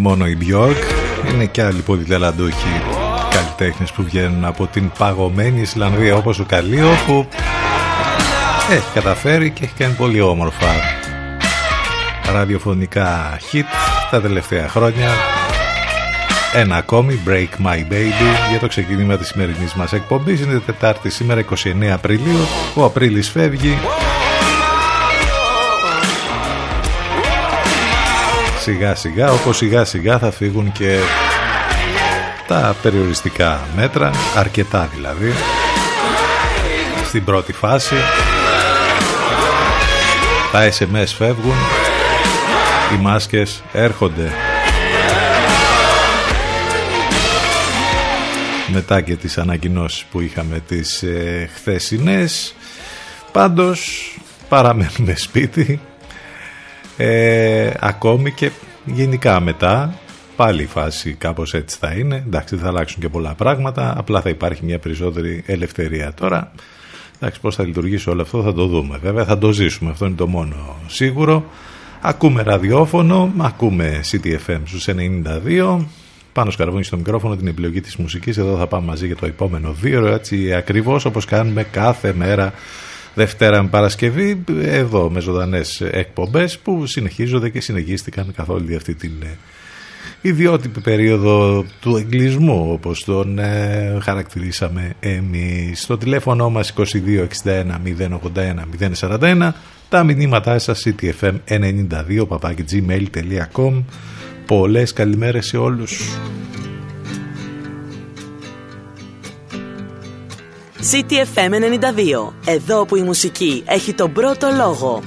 Μόνο η Björk είναι και άλλοι πολύ ταλαντούχοι καλλιτέχνες που βγαίνουν από την παγωμένη Ισλανδία όπως ο Καλίο που έχει καταφέρει και έχει κάνει πολύ όμορφα ραδιοφωνικά hit τα τελευταία χρόνια ένα ακόμη Break My Baby για το ξεκίνημα της σημερινής μας εκπομπής. Είναι Τετάρτη σήμερα 29 Απριλίου. Ο Απρίλης φεύγει. Σιγά σιγά όπως σιγά σιγά θα φύγουν και τα περιοριστικά μέτρα αρκετά δηλαδή στην πρώτη φάση. Τα SMS φεύγουν οι μάσκες έρχονται μετά και τις ανακοινώσεις που είχαμε τις ε, χθεσινές. Πάντως παραμένουμε σπίτι ε, ακόμη και γενικά μετά. Πάλι η φάση κάπως έτσι θα είναι. Εντάξει δεν θα αλλάξουν και πολλά πράγματα. Απλά θα υπάρχει μια περισσότερη ελευθερία. Τώρα εντάξει πώς θα λειτουργήσει όλο αυτό θα το δούμε. Βέβαια θα το ζήσουμε. Αυτό είναι το μόνο σίγουρο. Ακούμε ραδιόφωνο ακούμε CTFM στους 92 πάνω σκαρβούνι στο μικρόφωνο την επιλογή της μουσικής εδώ θα πάμε μαζί για το επόμενο δύο έτσι ακριβώς όπως κάνουμε κάθε μέρα Δευτέρα με Παρασκευή εδώ με ζωντανές εκπομπές που συνεχίζονται και συνεχίστηκαν καθ' όλη αυτή την ε, ιδιότυπη περίοδο του εγκλισμού όπως τον ε, χαρακτηρίσαμε εμείς. Στο τηλέφωνο μας 2261 081 041 τα μηνύματά σας ctfm92 gmail.com Πολλές καλημέρες σε όλους. CTFM 92. Εδώ που η μουσική έχει τον πρώτο λόγο.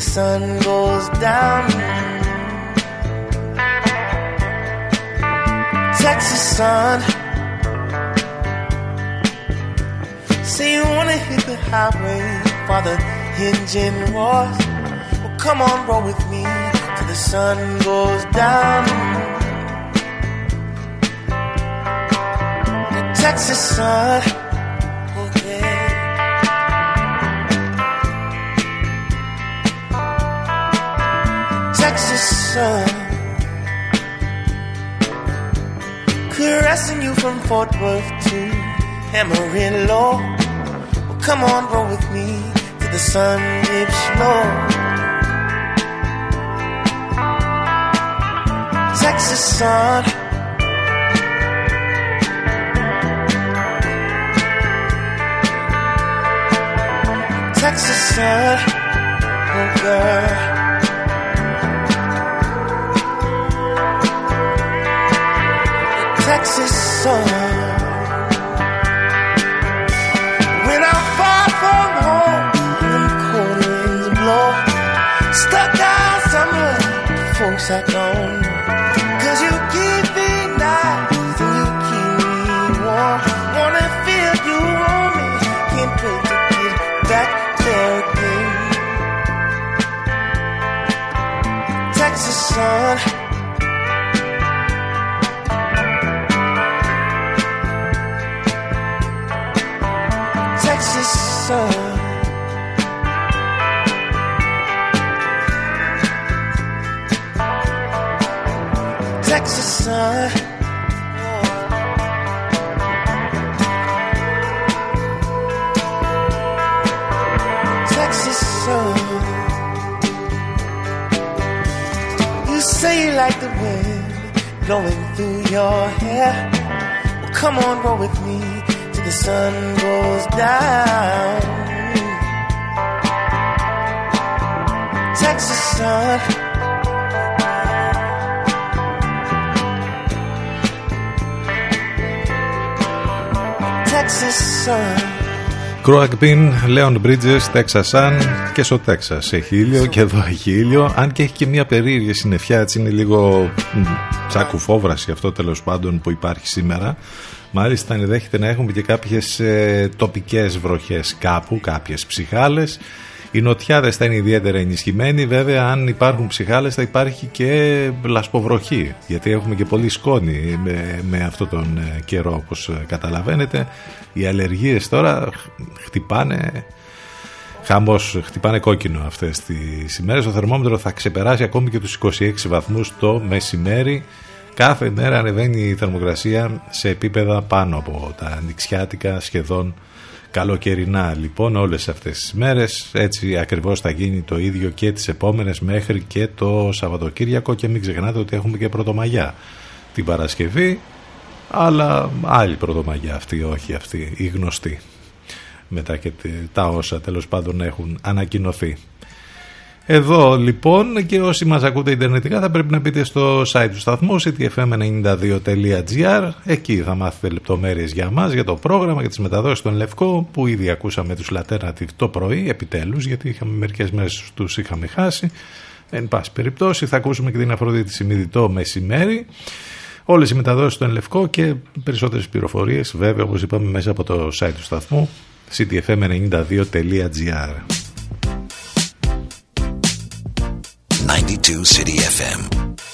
Sun goes down. Texas sun. Say you wanna hit the highway while the engine roars. Well, come on, roll with me till the sun goes down. The Texas sun. Sun. Caressing you from Fort Worth to Amarillo. Well, come on, roll with me to the sun dips low. Texas sun. Texas sun, oh girl. Texas sun. Texas sun. You say you like the wind blowing through your hair. Well, come on, roll with me till the sun goes down. Texas sun. Texas sun. Croak Bean, Leon Bridges, Texas Sun και στο Texas έχει ήλιο και εδώ έχει ήλιο αν και έχει και μια περίεργη συννεφιά έτσι είναι λίγο τσακουφόβραση αυτό τέλος πάντων που υπάρχει σήμερα Μάλιστα ενδέχεται να έχουμε και κάποιες ε, τοπικές βροχές κάπου, κάποιες ψυχάλες. Οι νοτιάδες θα είναι ιδιαίτερα ενισχυμένοι, βέβαια αν υπάρχουν ψυχάλες θα υπάρχει και λασποβροχή, γιατί έχουμε και πολύ σκόνη με, με αυτόν τον ε, καιρό όπως ε, καταλαβαίνετε. Οι αλλεργίες τώρα χτυπάνε Χαμός, χτυπάνε κόκκινο αυτές τις ημέρες. Το θερμόμετρο θα ξεπεράσει ακόμη και τους 26 βαθμούς το μεσημέρι. Κάθε μέρα ανεβαίνει η θερμοκρασία σε επίπεδα πάνω από τα νηξιάτικα σχεδόν καλοκαιρινά λοιπόν όλες αυτές τις μέρες. Έτσι ακριβώς θα γίνει το ίδιο και τις επόμενες μέχρι και το Σαββατοκύριακο. Και μην ξεχνάτε ότι έχουμε και πρωτομαγιά την Παρασκευή. Αλλά άλλη πρωτομαγιά αυτή όχι αυτή η γνωστή. Μετά και τα όσα τέλος πάντων έχουν ανακοινωθεί εδώ λοιπόν και όσοι μας ακούτε ιντερνετικά θα πρέπει να μπείτε στο site του σταθμού ctfm92.gr εκεί θα μάθετε λεπτομέρειες για μας, για το πρόγραμμα, για τις μεταδόσεις στον Λευκό που ήδη ακούσαμε τους Λατέρνατιβ το πρωί επιτέλους γιατί είχαμε μερικές μέρες τους είχαμε χάσει. Εν πάση περιπτώσει θα ακούσουμε και την Αφροδίτη Συνειδητό μεσημέρι. Όλες οι μεταδόσεις στον Λευκό και περισσότερες πληροφορίες βέβαια όπως είπαμε μέσα από το site του σταθμού ctfm92.gr 92 City FM.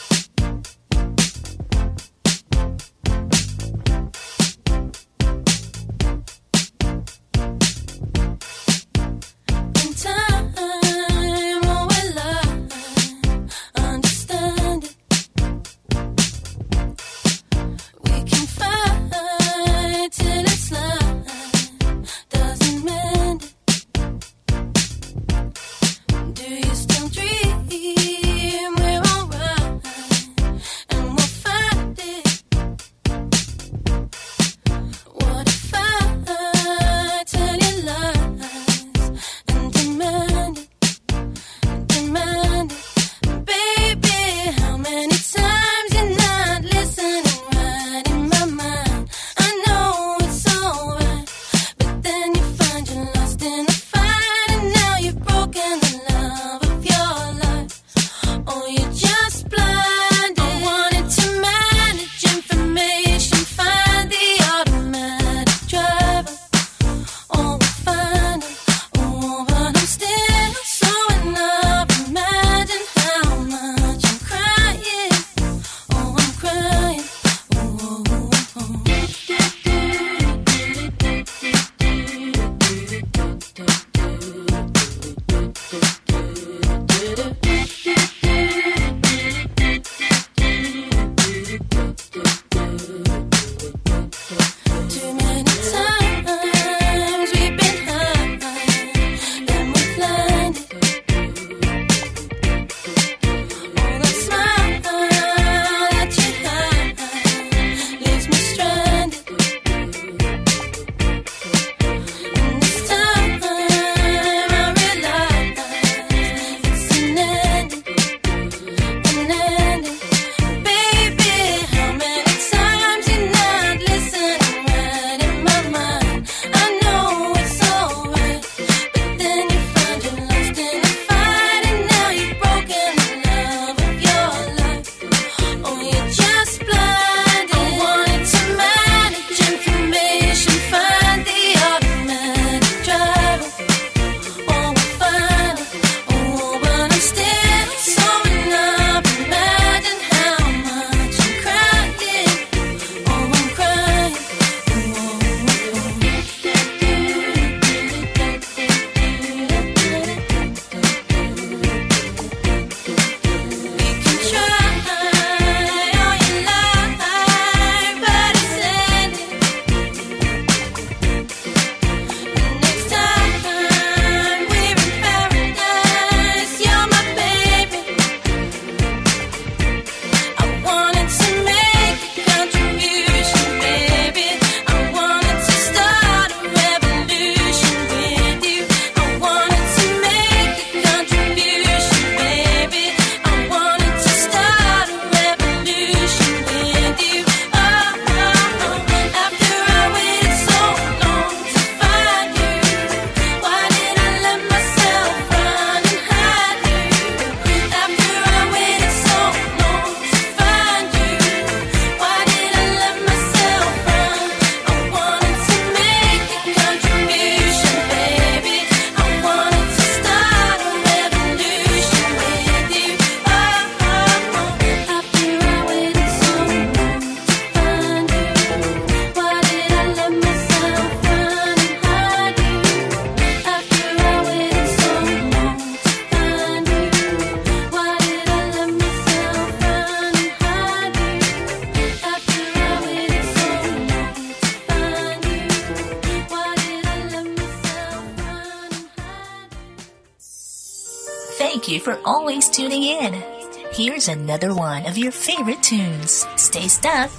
Another one of your favorite tunes. Stay stuck.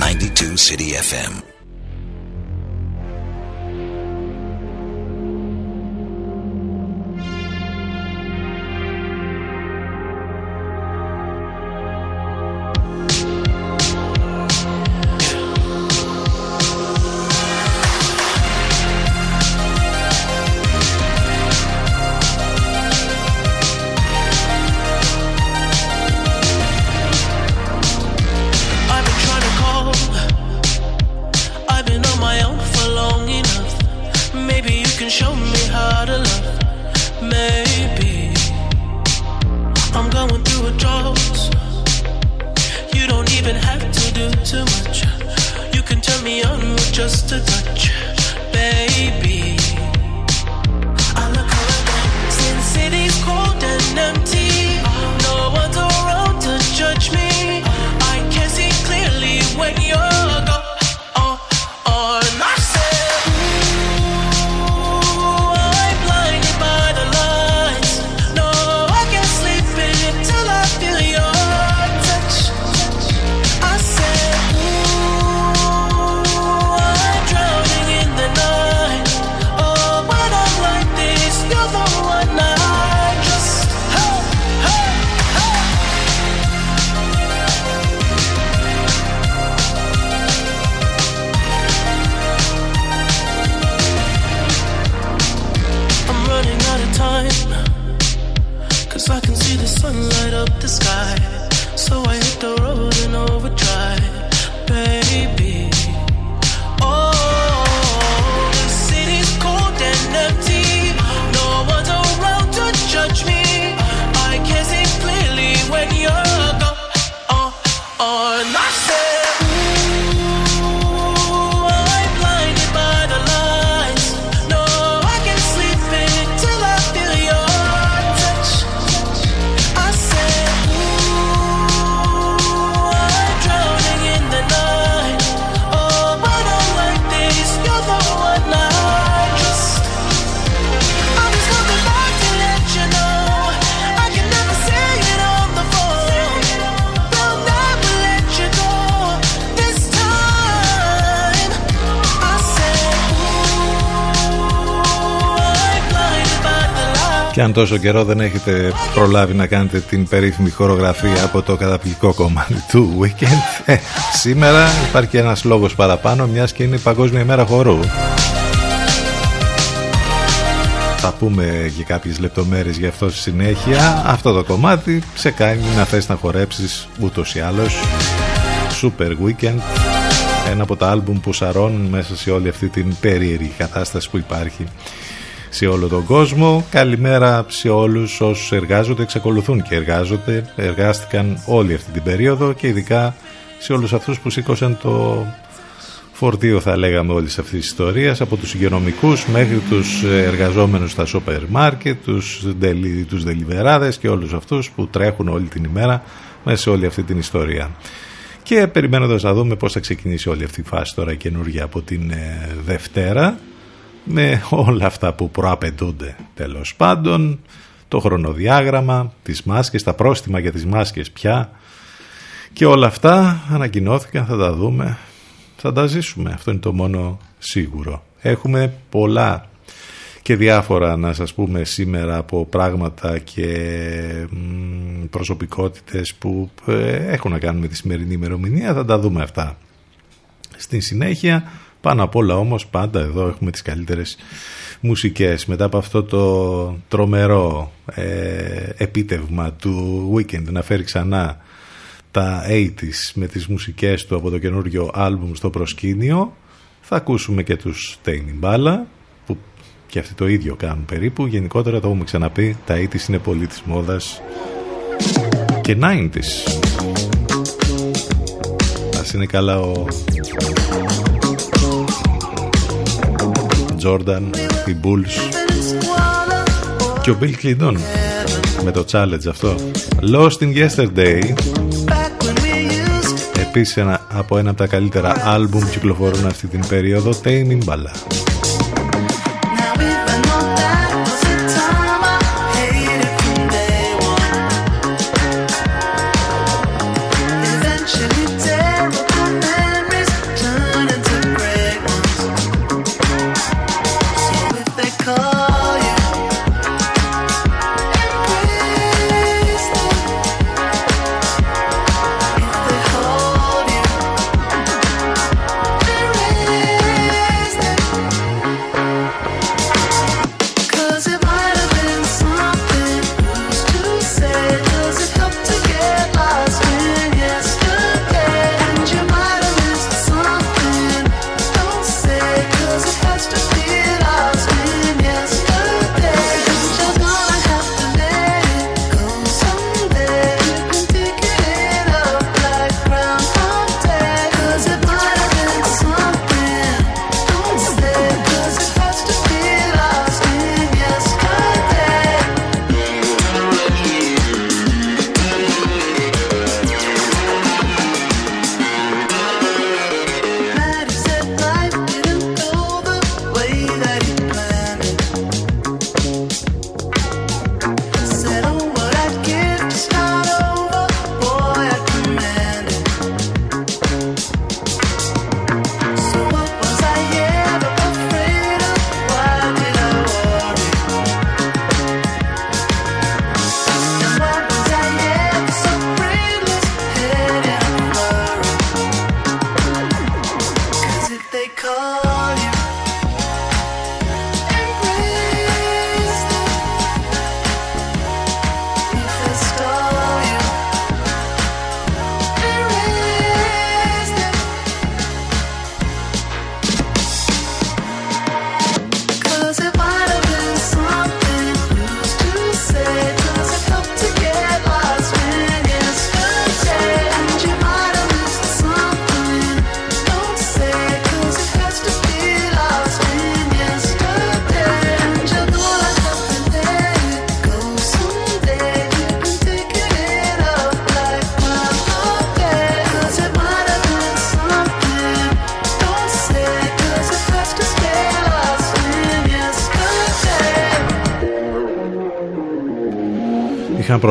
92 City FM. Και αν τόσο καιρό δεν έχετε προλάβει να κάνετε την περίφημη χορογραφία από το καταπληκτικό κομμάτι του Weekend. Ε, Σήμερα υπάρχει ένας λόγος παραπάνω μιας και είναι η Παγκόσμια ημέρα χορού. Θα πούμε και κάποιες λεπτομέρειες για αυτό στη συνέχεια. Αυτό το κομμάτι σε κάνει να θες να χορέψεις ούτως ή άλλως. Super Weekend ένα από τα άλμπουμ που σαρώνουν μέσα σε όλη αυτή την περίεργη κατάσταση που υπάρχει σε όλο τον κόσμο. Καλημέρα σε όλους όσους εργάζονται, εξακολουθούν και εργάζονται, εργάστηκαν όλη αυτή την περίοδο και ειδικά σε όλους αυτούς που σήκωσαν το φορτίο θα λέγαμε όλης αυτής της ιστορίας από τους υγειονομικούς μέχρι τους εργαζόμενους στα σόπερ μάρκετ, τους, τους δελιβεράδες και όλους αυτούς που τρέχουν όλη την ημέρα μέσα σε όλη αυτή την ιστορία. Και περιμένοντας να δούμε πώς θα ξεκινήσει όλη αυτή η φάση τώρα καινούργια από την ε, Δευτέρα με όλα αυτά που προαπαιτούνται τέλος πάντων το χρονοδιάγραμμα, τις μάσκες, τα πρόστιμα για τις μάσκες πια και όλα αυτά ανακοινώθηκαν, θα τα δούμε, θα τα ζήσουμε, αυτό είναι το μόνο σίγουρο. Έχουμε πολλά και διάφορα να σας πούμε σήμερα από πράγματα και προσωπικότητες που ε, έχουν να κάνουν με τη σημερινή ημερομηνία, θα τα δούμε αυτά. Στην συνέχεια πάνω απ' όλα όμως πάντα εδώ έχουμε τις καλύτερες μουσικές. Μετά από αυτό το τρομερό ε, επίτευγμα του Weekend να φέρει ξανά τα 80's με τις μουσικές του από το καινούριο άλμπουμ στο προσκήνιο θα ακούσουμε και τους Tame Impala που και αυτοί το ίδιο κάνουν περίπου. Γενικότερα το έχουμε ξαναπεί, τα 80's είναι πολύ της μόδας και 90's. Ας είναι καλά ο Jordan, οι Bulls και ο Bill Clinton με το challenge αυτό. Lost in Yesterday. Επίσης ένα, από ένα από τα καλύτερα άλμπουμ κυκλοφορούν αυτή την περίοδο Tame Impala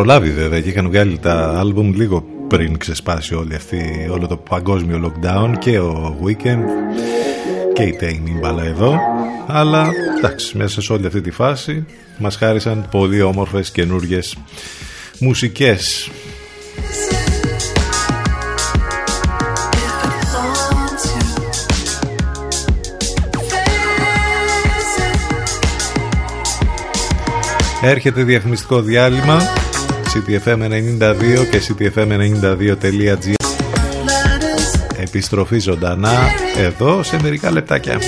προλάβει βέβαια και είχαν βγάλει τα άλμπουμ λίγο πριν ξεσπάσει όλη αυτή, όλο το παγκόσμιο lockdown και ο Weekend και η Tame Impala εδώ. Αλλά εντάξει μέσα σε όλη αυτή τη φάση μας χάρισαν πολύ όμορφες καινούργιες μουσικές. Έρχεται διαφημιστικό διάλειμμα ctfm92 και ctfm92.gr Επιστροφή ζωντανά εδώ σε μερικά λεπτάκια.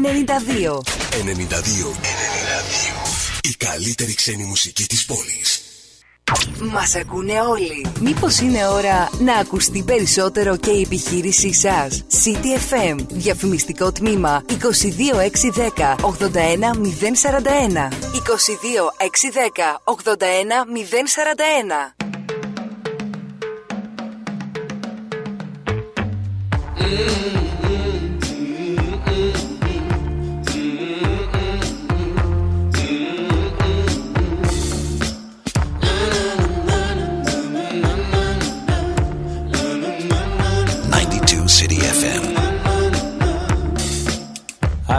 92. 92. 92. Η καλύτερη ξένη μουσική της πόλης. Μας ακούνε όλοι. Μήπως είναι ώρα να ακουστεί περισσότερο και η επιχείρησή σας; City FM. Διαφημιστικό τμήμα 22610 81041. 22610 81041.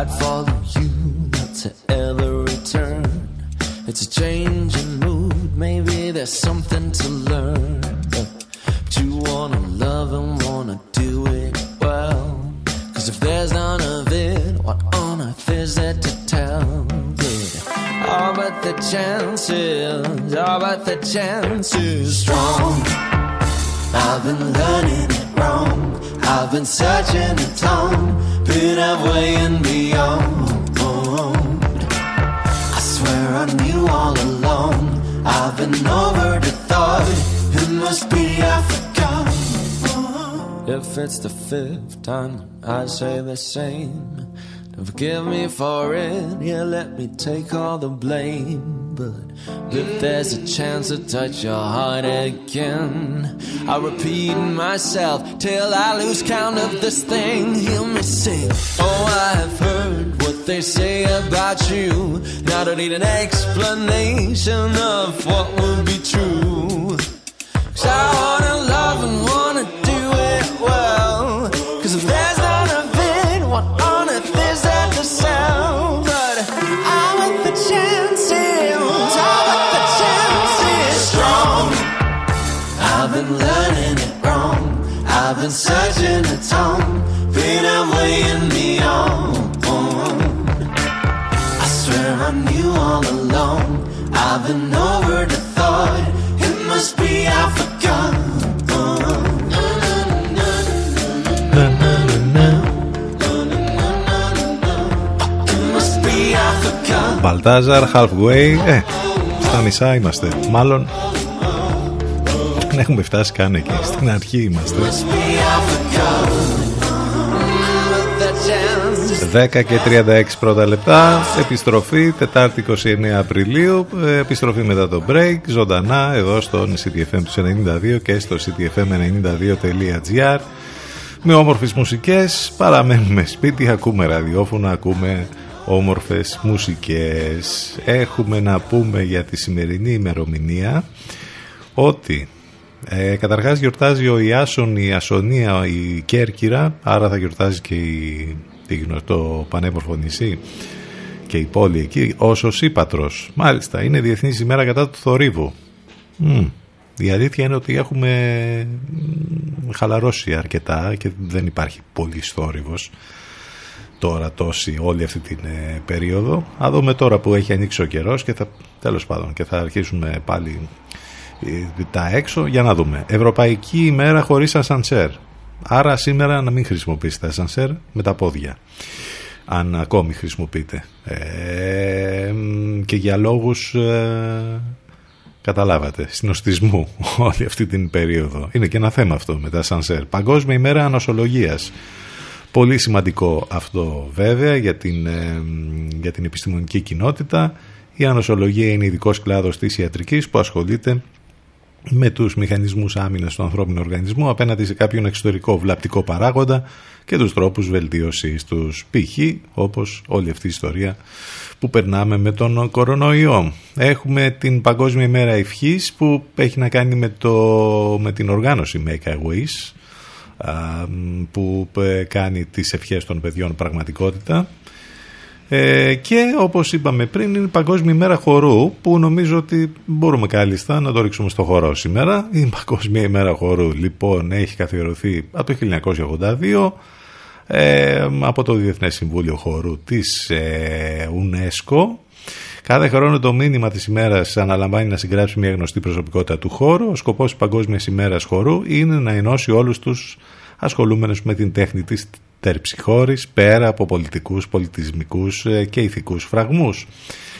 I'd follow you, not to ever return. It's a change in mood, maybe there's something to learn. But you wanna love and wanna do it well. Cause if there's none of it, what on earth is there to tell? Yeah. Oh, but the chances, oh, but the chances strong. I've been learning it wrong. I've been searching the tone been halfway and beyond. I swear I knew all along. I've been over the thought. It must be forgot. If it's the fifth time I say the same, forgive me for it. Yeah, let me take all the blame. But if there's a chance to touch your heart again, I'll repeat myself till I lose count of this thing. Hear me sing. Oh, I've heard what they say about you. Now I don't need an explanation of what will be true. Cause I wanna been away and beyond. I swear I knew all along. I've been over the thought. It must be I forgot. It must be I forgot. Μπαλτάζαρ, halfway. Ε, στα μισά είμαστε. Μάλλον δεν έχουμε φτάσει καν εκεί. Στην αρχή είμαστε. 10 και 36 πρώτα λεπτά. Επιστροφή Τετάρτη 29 Απριλίου. Ε, Επιστροφή μετά το break. Ζωντανά εδώ στον CTFM τους 92 και στο ctfm92.gr. Με όμορφες μουσικές παραμένουμε σπίτι, ακούμε ραδιόφωνο, ακούμε όμορφες μουσικές. Έχουμε να πούμε για τη σημερινή ημερομηνία ότι ε, καταρχάς γιορτάζει ο Ιάσον, η Ασονία, η Κέρκυρα, άρα θα γιορτάζει και η, τι γνωστό πανέμορφο νησί και η πόλη εκεί, ως ο Σύπατρος. Μάλιστα, είναι Διεθνής ημέρα κατά του θορύβου. Μμ. Η αλήθεια είναι ότι έχουμε μ, χαλαρώσει αρκετά και δεν υπάρχει πολύς θόρυβος τώρα τόση όλη αυτή την ε, περίοδο. Α δούμε τώρα που έχει ανοίξει ο καιρός και θα, τέλος πάντων και θα αρχίσουμε πάλι ε, τα έξω για να δούμε. Ευρωπαϊκή ημέρα χωρίς ασανσέρ. Άρα σήμερα να μην χρησιμοποιήσετε ασανσέρ με τα πόδια. Αν ακόμη χρησιμοποιείτε. Ε, μ, και για λόγους ε, καταλάβατε, συνοστισμού όλη αυτή την περίοδο. Είναι και ένα θέμα αυτό με τα ασανσέρ. Παγκόσμια ημέρα ανοσολογίας Πολύ σημαντικό αυτό βέβαια για την, ε, για την επιστημονική κοινότητα. Η ανοσολογία είναι ειδικός κλάδος της ιατρικής που ασχολείται με τους μηχανισμούς άμυνας του ανθρώπινου οργανισμού απέναντι σε κάποιον εξωτερικό βλαπτικό παράγοντα και τους τρόπους βελτίωσης τους π.χ. όπως όλη αυτή η ιστορία που περνάμε με τον κορονοϊό. Έχουμε την Παγκόσμια ημέρα ευχής που έχει να κάνει με, το, με την οργάνωση Make a Wish που ε, κάνει τις ευχές των παιδιών πραγματικότητα ε, και όπως είπαμε πριν είναι η Παγκόσμια ημέρα χορού που νομίζω ότι μπορούμε κάλλιστα να το ρίξουμε στο χορό σήμερα η Παγκόσμια ημέρα χορού λοιπόν έχει καθιερωθεί από το 1982 ε, από το Διεθνές Συμβούλιο Χορού της ε, UNESCO Κάθε χρόνο το μήνυμα της ημέρας αναλαμβάνει να συγγράψει μια γνωστή προσωπικότητα του χώρου. Ο σκοπός της Παγκόσμιας ημέρας χορού είναι να ενώσει όλους τους ασχολούμενους με την τέχνη της τερψυχώρης πέρα από πολιτικούς, πολιτισμικούς ε, και ηθικούς φραγμούς.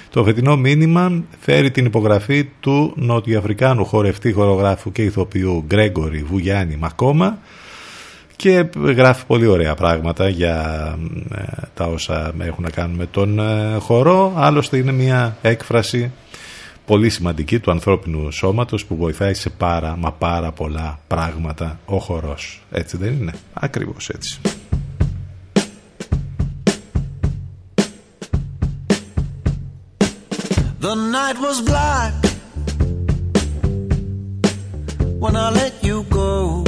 Το φετινό μήνυμα φέρει την υπογραφή του Νοτιοαφρικάνου χορευτή χορογράφου και ηθοποιού Γκρέγκορη Βουγιάννη Μακόμα και γράφει πολύ ωραία πράγματα για ε, τα όσα έχουν να κάνουν με τον ε, χορό. Άλλωστε είναι μια έκφραση πολύ σημαντική του ανθρώπινου σώματος που βοηθάει σε πάρα μα πάρα πολλά πράγματα ο χορός. Έτσι δεν είναι; Ακριβώς έτσι. The night was black when I let you go.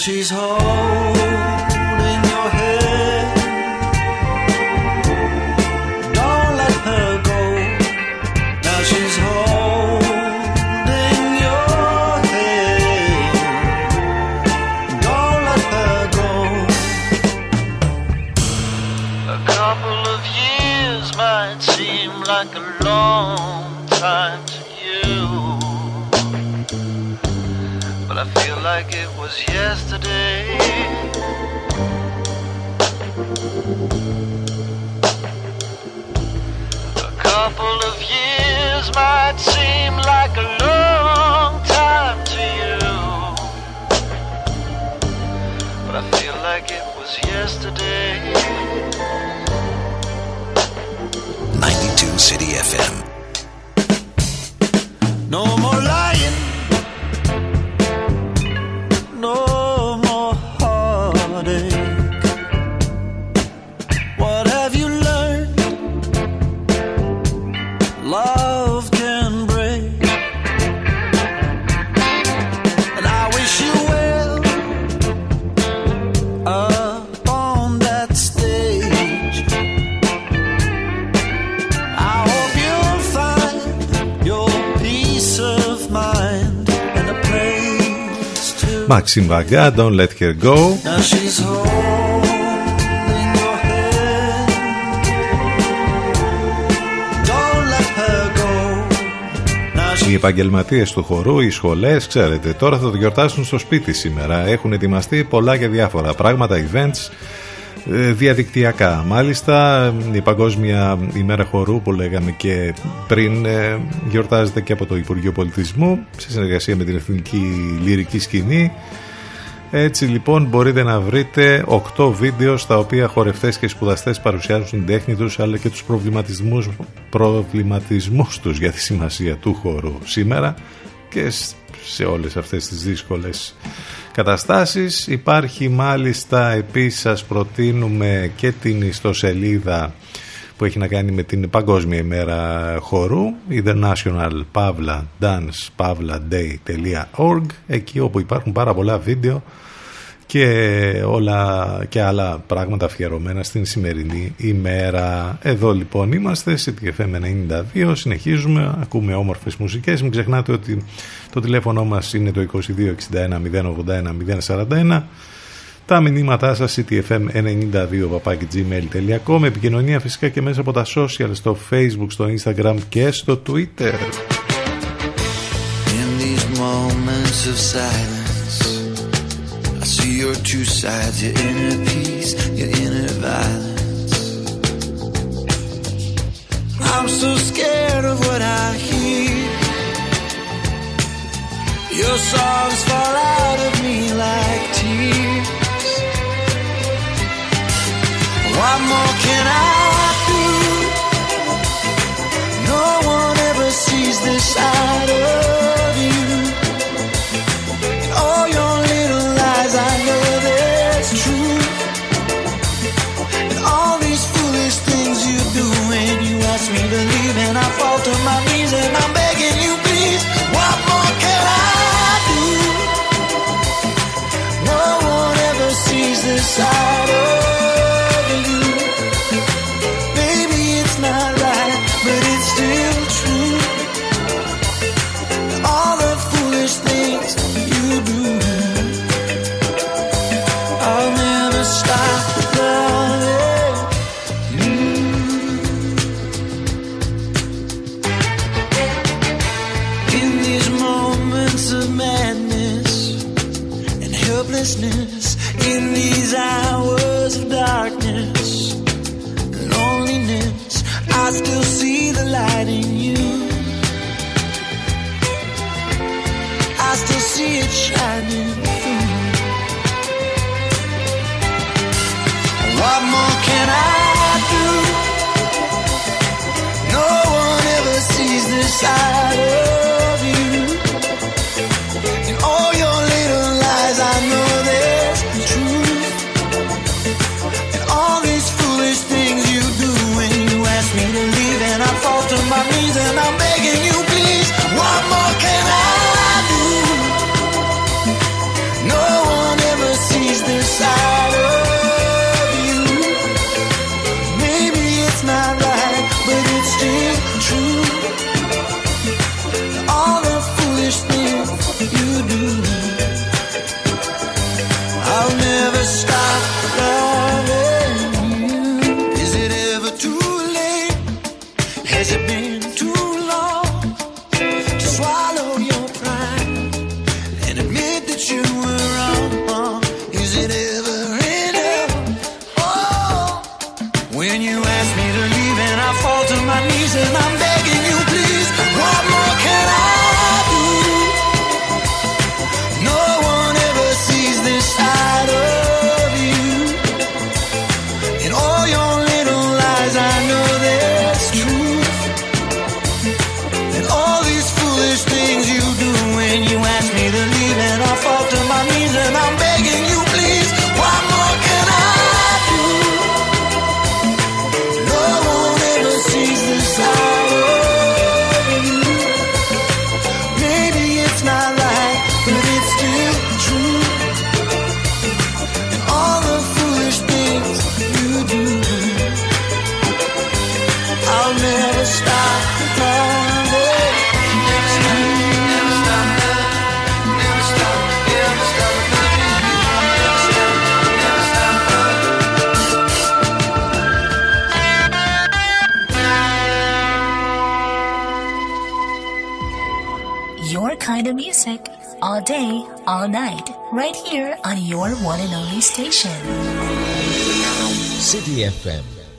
she's home. Maxim Vaga, Don't Let Her Go. Now she's holding your hand. Don't let her go. Now Οι επαγγελματίες του χορού, οι σχολές, ξέρετε, τώρα θα το γιορτάσουν στο σπίτι σήμερα. Έχουν ετοιμαστεί πολλά και διάφορα πράγματα, events ε, διαδικτυακά. Μάλιστα, η Παγκόσμια ημέρα χορού που λέγαμε και πριν ε, γιορτάζεται και από το Υπουργείο Πολιτισμού σε συνεργασία με την Εθνική Λυρική Σκηνή. Έτσι λοιπόν μπορείτε να βρείτε 8 βίντεο στα οποία χορευτές και σπουδαστές παρουσιάζουν την τέχνη τους αλλά και τους προβληματισμούς, προβληματισμούς τους για τη σημασία του χορού σήμερα και σε όλες αυτές τις δύσκολες καταστάσεις. Υπάρχει μάλιστα επίσης σας προτείνουμε και την ιστοσελίδα που έχει να κάνει με την Παγκόσμια ημέρα χορού International Pavla Dance Day.org εκεί όπου υπάρχουν πάρα πολλά βίντεο και όλα και άλλα πράγματα αφιερωμένα στην σημερινή ημέρα. Εδώ λοιπόν είμαστε σε TFM 92, συνεχίζουμε, ακούμε όμορφες μουσικές. Μην ξεχνάτε ότι το τηλέφωνο μας είναι το 2261 081 041. Τα μηνύματά σας ctfm92 επικοινωνία φυσικά και μέσα από τα social στο facebook, στο instagram και στο twitter. In these moments of silence, Your two sides, your inner peace, your inner violence. I'm so scared of what I hear. Your songs fall out of me like tears. What more can I do? No one ever sees this side of in these eyes. Right here on your one and only station. City FM.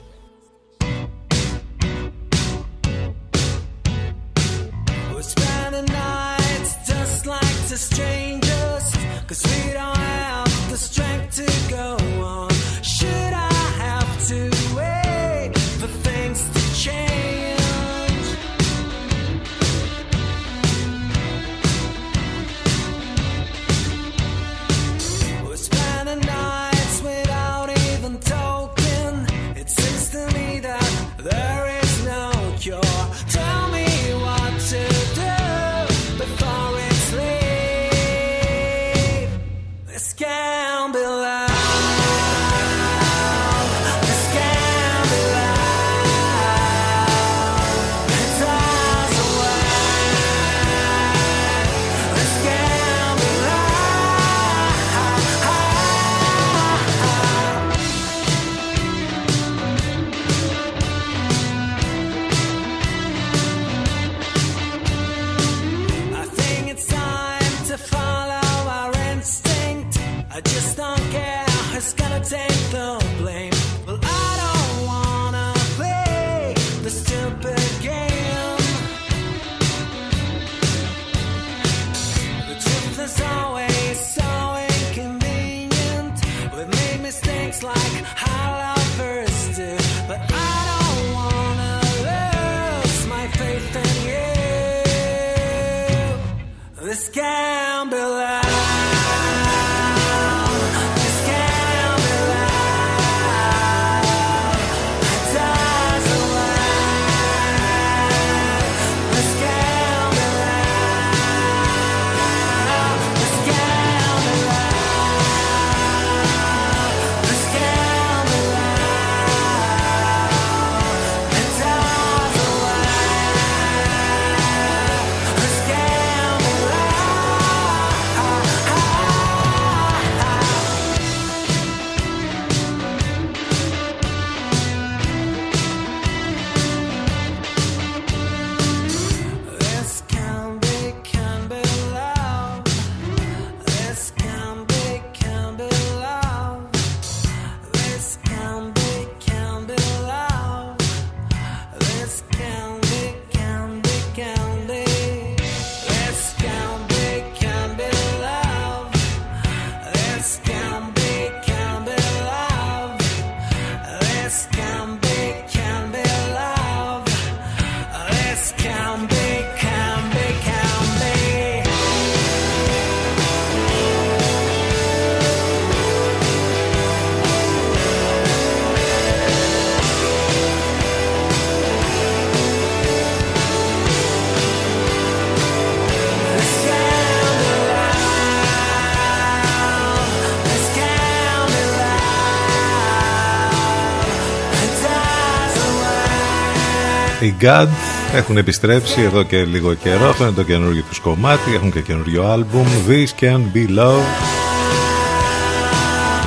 God έχουν επιστρέψει εδώ και λίγο καιρό. Αυτό είναι το καινούργιο τους κομμάτι. Έχουν και καινούργιο άλμπουμ. This can be love.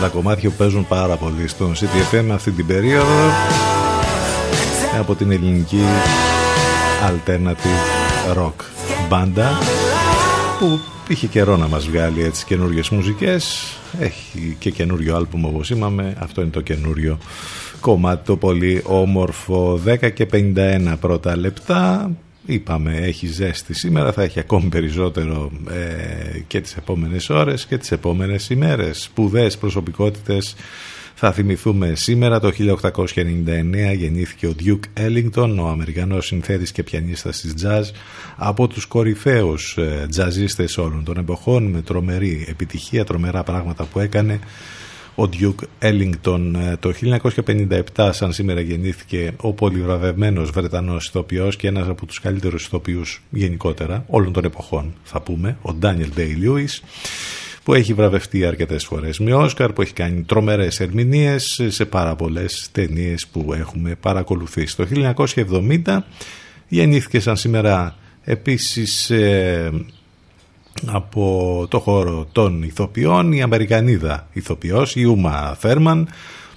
Τα κομμάτια που παίζουν πάρα πολύ στον CTFM αυτή την περίοδο από την ελληνική alternative rock μπάντα που είχε καιρό να μας βγάλει έτσι καινούριες μουσικές έχει και καινούριο άλμπουμ όπως είπαμε αυτό είναι το καινούριο κομμάτι το πολύ όμορφο. 10 και 51 πρώτα λεπτά. Είπαμε έχει ζέστη σήμερα θα έχει ακόμη περισσότερο ε, και τις επόμενες ώρες και τις επόμενες ημέρες. Σπουδαίες προσωπικότητες θα θυμηθούμε σήμερα. Το 1899 γεννήθηκε ο Duke Ellington, ο Αμερικανός συνθέτης και πιανίστας της jazz από τους κορυφαίους ε, τζαζίστες όλων των εποχών με τρομερή επιτυχία, τρομερά πράγματα που έκανε ο Duke Ellington ε, το 1957 σαν σήμερα γεννήθηκε ο πολυβραβευμένος Βρετανός ηθοποιός και ένας από τους καλύτερους ηθοποιούς γενικότερα όλων των εποχών θα πούμε, ο Daniel Day-Lewis που έχει βραβευτεί αρκετές φορές με Όσκαρ, που έχει κάνει τρομερές ερμηνείες σε πάρα πολλές ταινίες που έχουμε παρακολουθήσει. Το 1970 γεννήθηκε σαν σήμερα επίσης ε, από το χώρο των ηθοποιών η Αμερικανίδα ηθοποιός, η Ούμα Θέρμαν,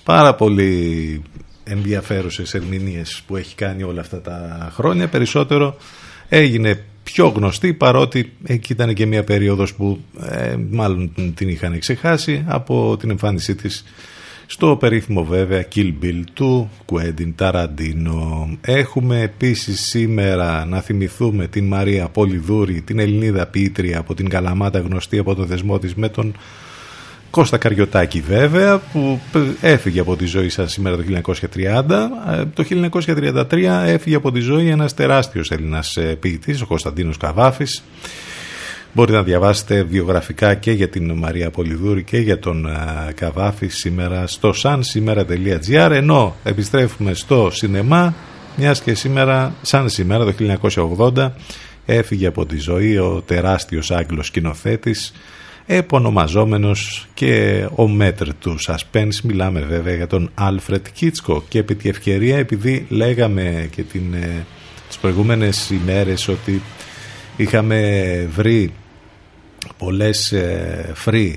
πάρα πολύ ενδιαφέρουσες ερμηνείες που έχει κάνει όλα αυτά τα χρόνια, περισσότερο έγινε πιο γνωστοί παρότι εκεί ήταν και μια περίοδος που ε, μάλλον την είχαν ξεχάσει από την εμφάνισή της στο περίφημο βέβαια Kill Bill του Quentin Tarantino. Έχουμε επίσης σήμερα να θυμηθούμε την Μαρία Πολυδούρη, την Ελληνίδα ποιήτρια από την Καλαμάτα γνωστή από το δεσμό της με τον Κώστα Καριωτάκη βέβαια που έφυγε από τη ζωή σας σήμερα το 1930 ε, το 1933 έφυγε από τη ζωή ένας τεράστιος Έλληνας ε, ποιητής ο Κωνσταντίνος Καβάφης Μπορείτε να διαβάσετε βιογραφικά και για την Μαρία Πολυδούρη και για τον ε, Καβάφη σήμερα στο sansimera.gr ενώ επιστρέφουμε στο σινεμά μιας και σήμερα, σαν σήμερα το 1980 έφυγε από τη ζωή ο τεράστιος Άγγλος σκηνοθέτης επωνομαζόμενος και ο μέτρ του suspense. Μιλάμε βέβαια για τον Άλφρετ Κίτσκο και επί τη ευκαιρία επειδή λέγαμε και την, ε, τις προηγούμενες ημέρες ότι είχαμε βρει πολλές ε, free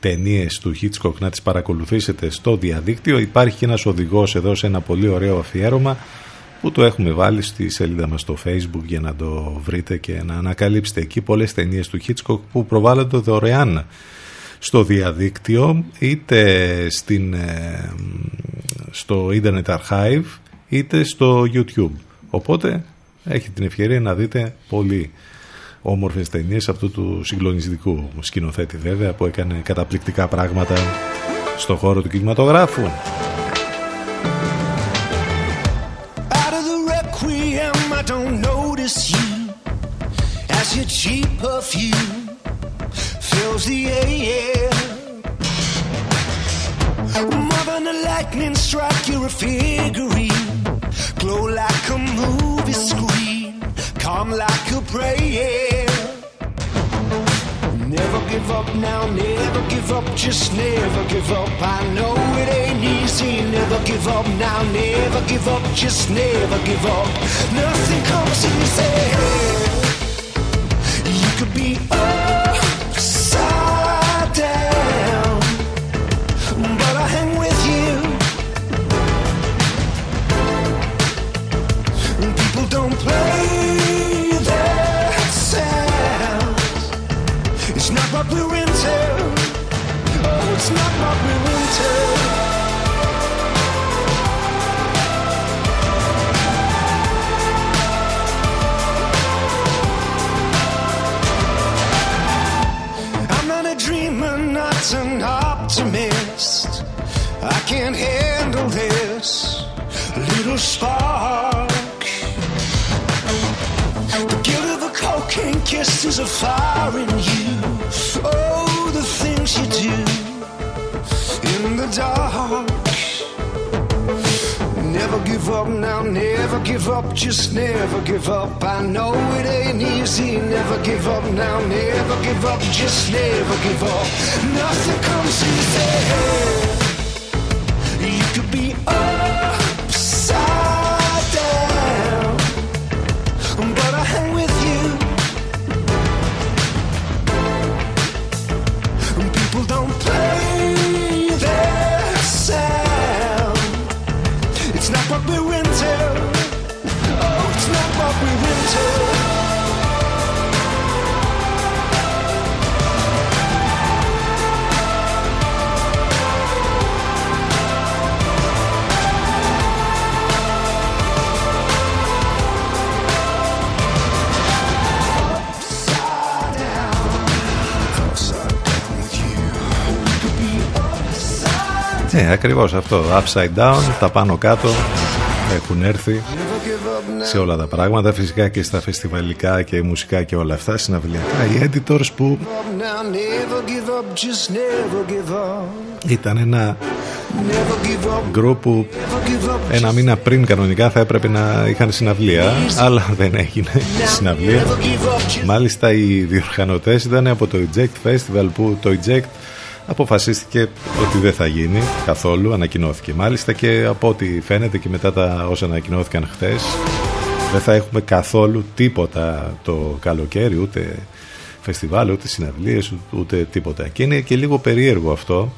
ταινίες του Hitchcock να τις παρακολουθήσετε στο διαδίκτυο υπάρχει και ένας οδηγός εδώ σε ένα πολύ ωραίο αφιέρωμα που το έχουμε βάλει στη σελίδα μας στο facebook για να το βρείτε και να ανακαλύψετε εκεί πολλές ταινίες του Hitchcock που προβάλλονται δωρεάν στο διαδίκτυο είτε στην, ε, στο Internet Archive είτε στο YouTube. Οπότε έχετε την ευκαιρία να δείτε πολύ όμορφες ταινίες αυτού του συγκλονιστικού σκηνοθέτη βέβαια που έκανε καταπληκτικά πράγματα στο χώρο του κινηματογράφου. your cheap perfume fills the air. More than a lightning strike, you're a figurine. Glow like a movie screen, calm like a prayer. Never give up now, never give up, just never give up. I know it ain't easy, never give up now, never give up, just never give up. Nothing comes easy You could be I can't handle this little spark. The guilt of a cocaine kiss is a fire in you. Oh, the things you do in the dark. Never give up now, never give up, just never give up. I know it ain't easy, never give up now, never give up, just never give up. Nothing comes easy. Ναι, ακριβώς αυτό. Upside down, τα πάνω κάτω έχουν έρθει σε όλα τα πράγματα. Φυσικά και στα φεστιβαλικά και μουσικά και όλα αυτά, συναυλιακά. Οι editors που ήταν ένα γκρουπ που ένα μήνα πριν κανονικά θα έπρεπε να είχαν συναυλία αλλά δεν έγινε συναυλία μάλιστα οι διοργανωτές ήταν από το Eject Festival που το Eject αποφασίστηκε ότι δεν θα γίνει καθόλου, ανακοινώθηκε μάλιστα και από ό,τι φαίνεται και μετά τα όσα ανακοινώθηκαν χθες δεν θα έχουμε καθόλου τίποτα το καλοκαίρι, ούτε φεστιβάλ, ούτε συναυλίες, ούτε τίποτα. Και είναι και λίγο περίεργο αυτό,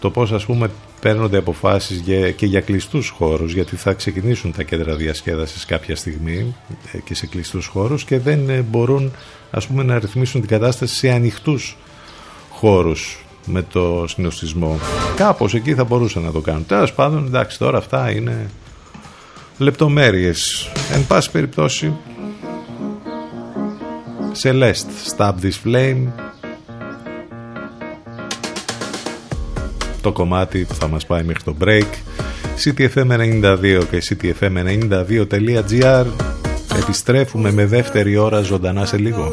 το πώς ας πούμε παίρνονται αποφάσεις και για κλειστούς χώρους γιατί θα ξεκινήσουν τα κέντρα διασκέδασης κάποια στιγμή ε, και σε κλειστούς χώρους και δεν ε, μπορούν ας πούμε να ρυθμίσουν την κατάσταση σε ανοιχτούς χώρους με το συνοστισμό. Κάπως εκεί θα μπορούσαν να το κάνουν. Τέλος πάντων, εντάξει, τώρα αυτά είναι λεπτομέρειες. Εν πάση περιπτώσει, Celeste, Stop This Flame το κομμάτι που θα μας πάει μέχρι το break CTFM92 και CTFM92.gr Επιστρέφουμε με δεύτερη ώρα ζωντανά σε λίγο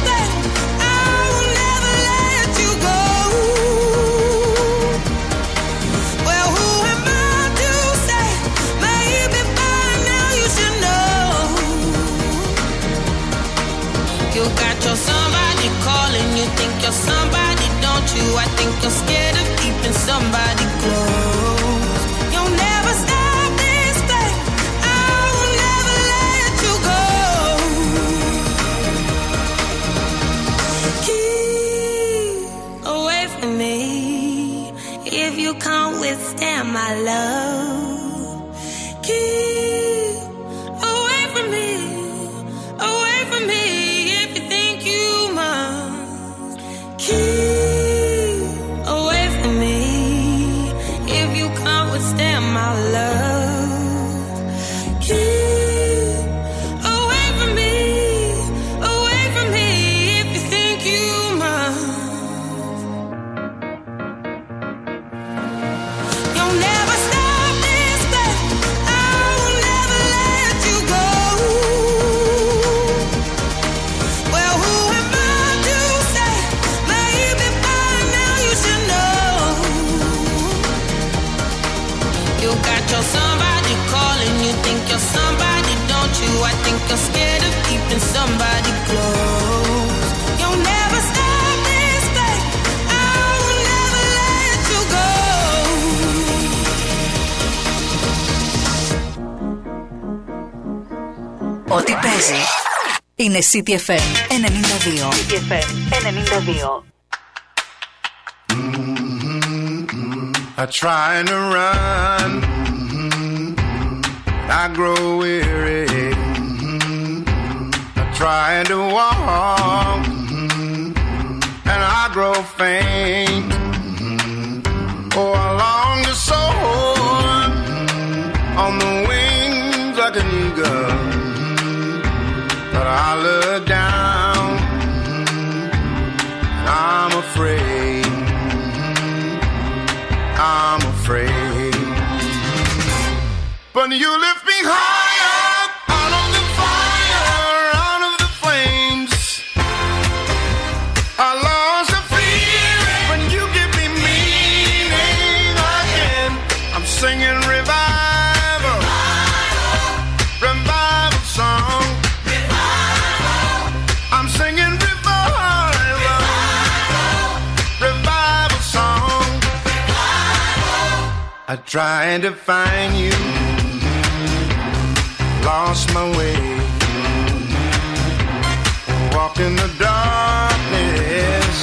you're somebody, don't you? I think you're scared of keeping somebody close. You'll never stop this thing. I will never let you go. Keep away from me if you can't withstand my love. Keep got your somebody calling. You think you're somebody, don't you? I think you're scared of keeping somebody close. You'll never stop this thing. I will never let you go. Ό,τι παίζει είναι City FM 92. City FM 92. I try to run. Mm-hmm. I grow weary. Mm-hmm. I try to walk. Mm-hmm. And I grow faint. Oh, I long to soar on the wings like an eagle. But I look down. And I'm afraid. But you lift me higher out of the fire, out of the flames. I lost the fear when you give me meaning again. I'm singing revival, revival song. I'm singing revival, revival song. I tried to find you lost my way. Walk in the darkness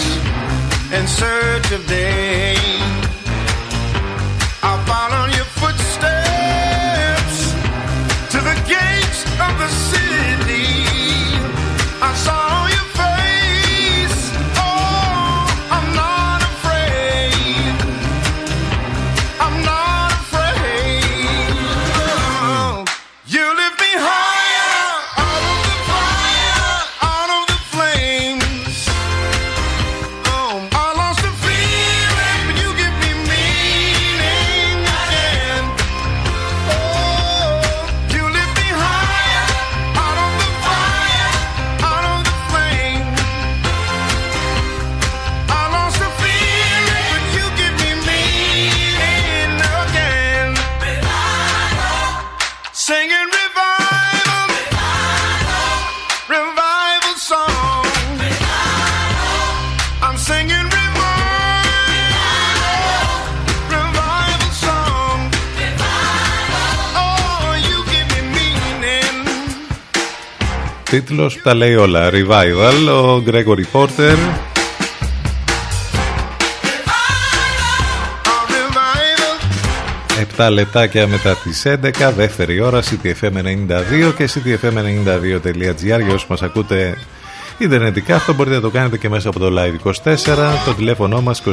in search of day. I'll follow your footsteps to the gates of the city. Τίτλος που τα λέει όλα. Revival, ο Gregory Porter. A revival. 7 λεπτάκια μετά τις 11, δεύτερη ώρα, CTFM92 και CTFM92.gr για όσους μας ακούτε ιντερνετικά. Αυτό μπορείτε να το κάνετε και μέσα από το Live24, το τηλέφωνο μας 2261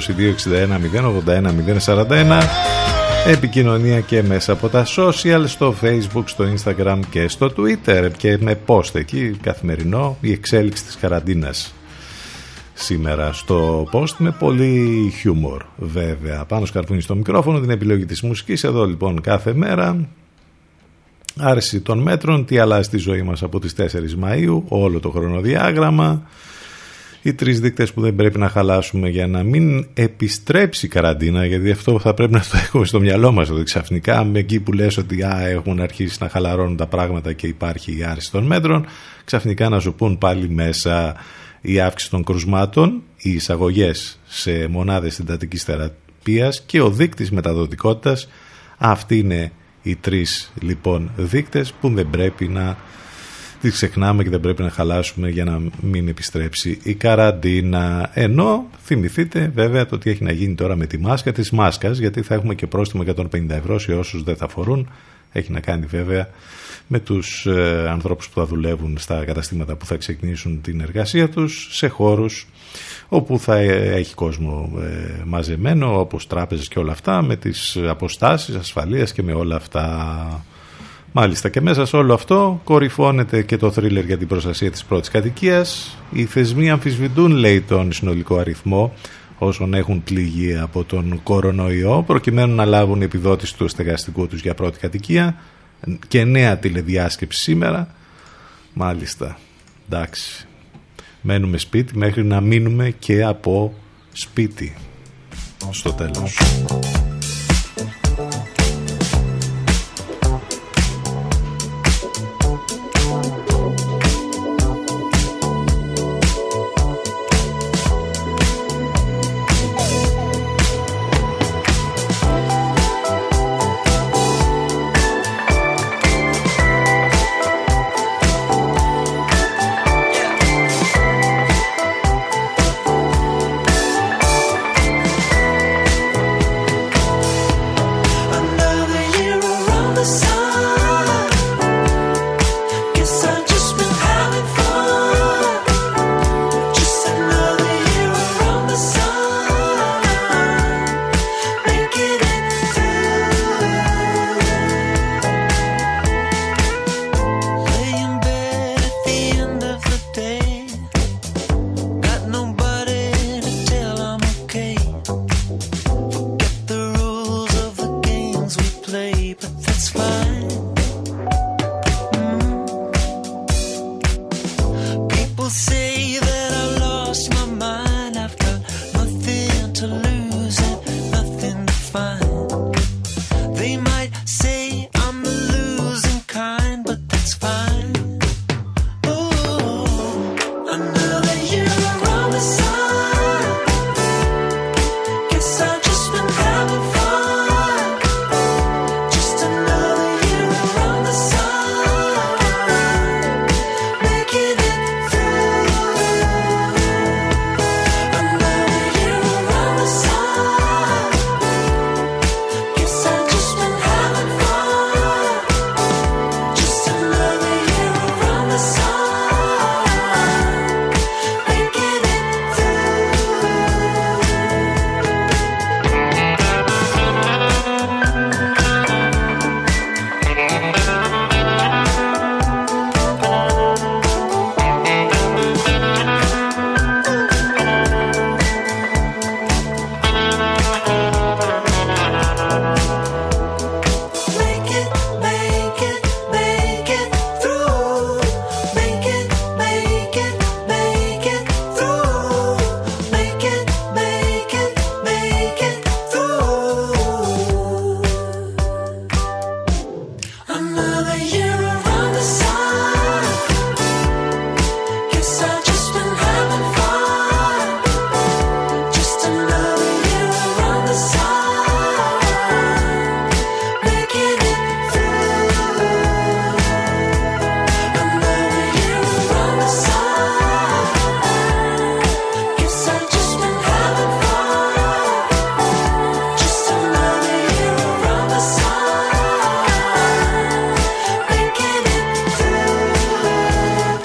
081 041, επικοινωνία και μέσα από τα social, στο Facebook, στο Instagram και στο Twitter. Και με post εκεί καθημερινό η εξέλιξη της καραντίνας σήμερα στο post. Με πολύ χιούμορ βέβαια. Πάνω σκαρπούνι στο μικρόφωνο την επιλογή της μουσικής. Εδώ λοιπόν κάθε μέρα. Άρση των μέτρων τι αλλάζει τη ζωή μας από τις 4 Μαΐου όλο το χρονοδιάγραμμα οι τρεις δείκτες που δεν πρέπει να χαλάσουμε για να μην επιστρέψει η καραντίνα γιατί αυτό θα πρέπει να το έχουμε στο μυαλό μας ότι ξαφνικά με εκεί που λες ότι α, έχουν αρχίσει να χαλαρώνουν τα πράγματα και υπάρχει η άρση των μέτρων ξαφνικά να σου πούν πάλι μέσα η αύξηση των κρουσμάτων, οι εισαγωγές σε μονάδες συντατικής θεραπείας και ο δείκτης μεταδοτικότητας. Αυτοί είναι οι τρεις λοιπόν δείκτες που δεν πρέπει να τις ξεχνάμε και δεν πρέπει να χαλάσουμε για να μην επιστρέψει η καραντίνα. Ενώ θυμηθείτε βέβαια το τι έχει να γίνει τώρα με τη μάσκα της μάσκας γιατί θα έχουμε και πρόστιμο 150 ευρώ σε όσους δεν θα φορούν. Έχει να κάνει βέβαια με τους ε, ανθρώπους που θα δουλεύουν στα καταστήματα που θα ξεκινήσουν την εργασία τους σε χώρους όπου θα έχει κόσμο ε, μαζεμένο όπως τράπεζες και όλα αυτά με τις αποστάσεις ασφαλείας και με όλα αυτά Μάλιστα και μέσα σε όλο αυτό κορυφώνεται και το θρίλερ για την προστασία της πρώτης κατοικίας. Οι θεσμοί αμφισβητούν λέει τον συνολικό αριθμό όσων έχουν πληγεί από τον κορονοϊό προκειμένου να λάβουν επιδότηση του στεγαστικού τους για πρώτη κατοικία και νέα τηλεδιάσκεψη σήμερα. Μάλιστα, εντάξει. Μένουμε σπίτι μέχρι να μείνουμε και από σπίτι στο τέλος.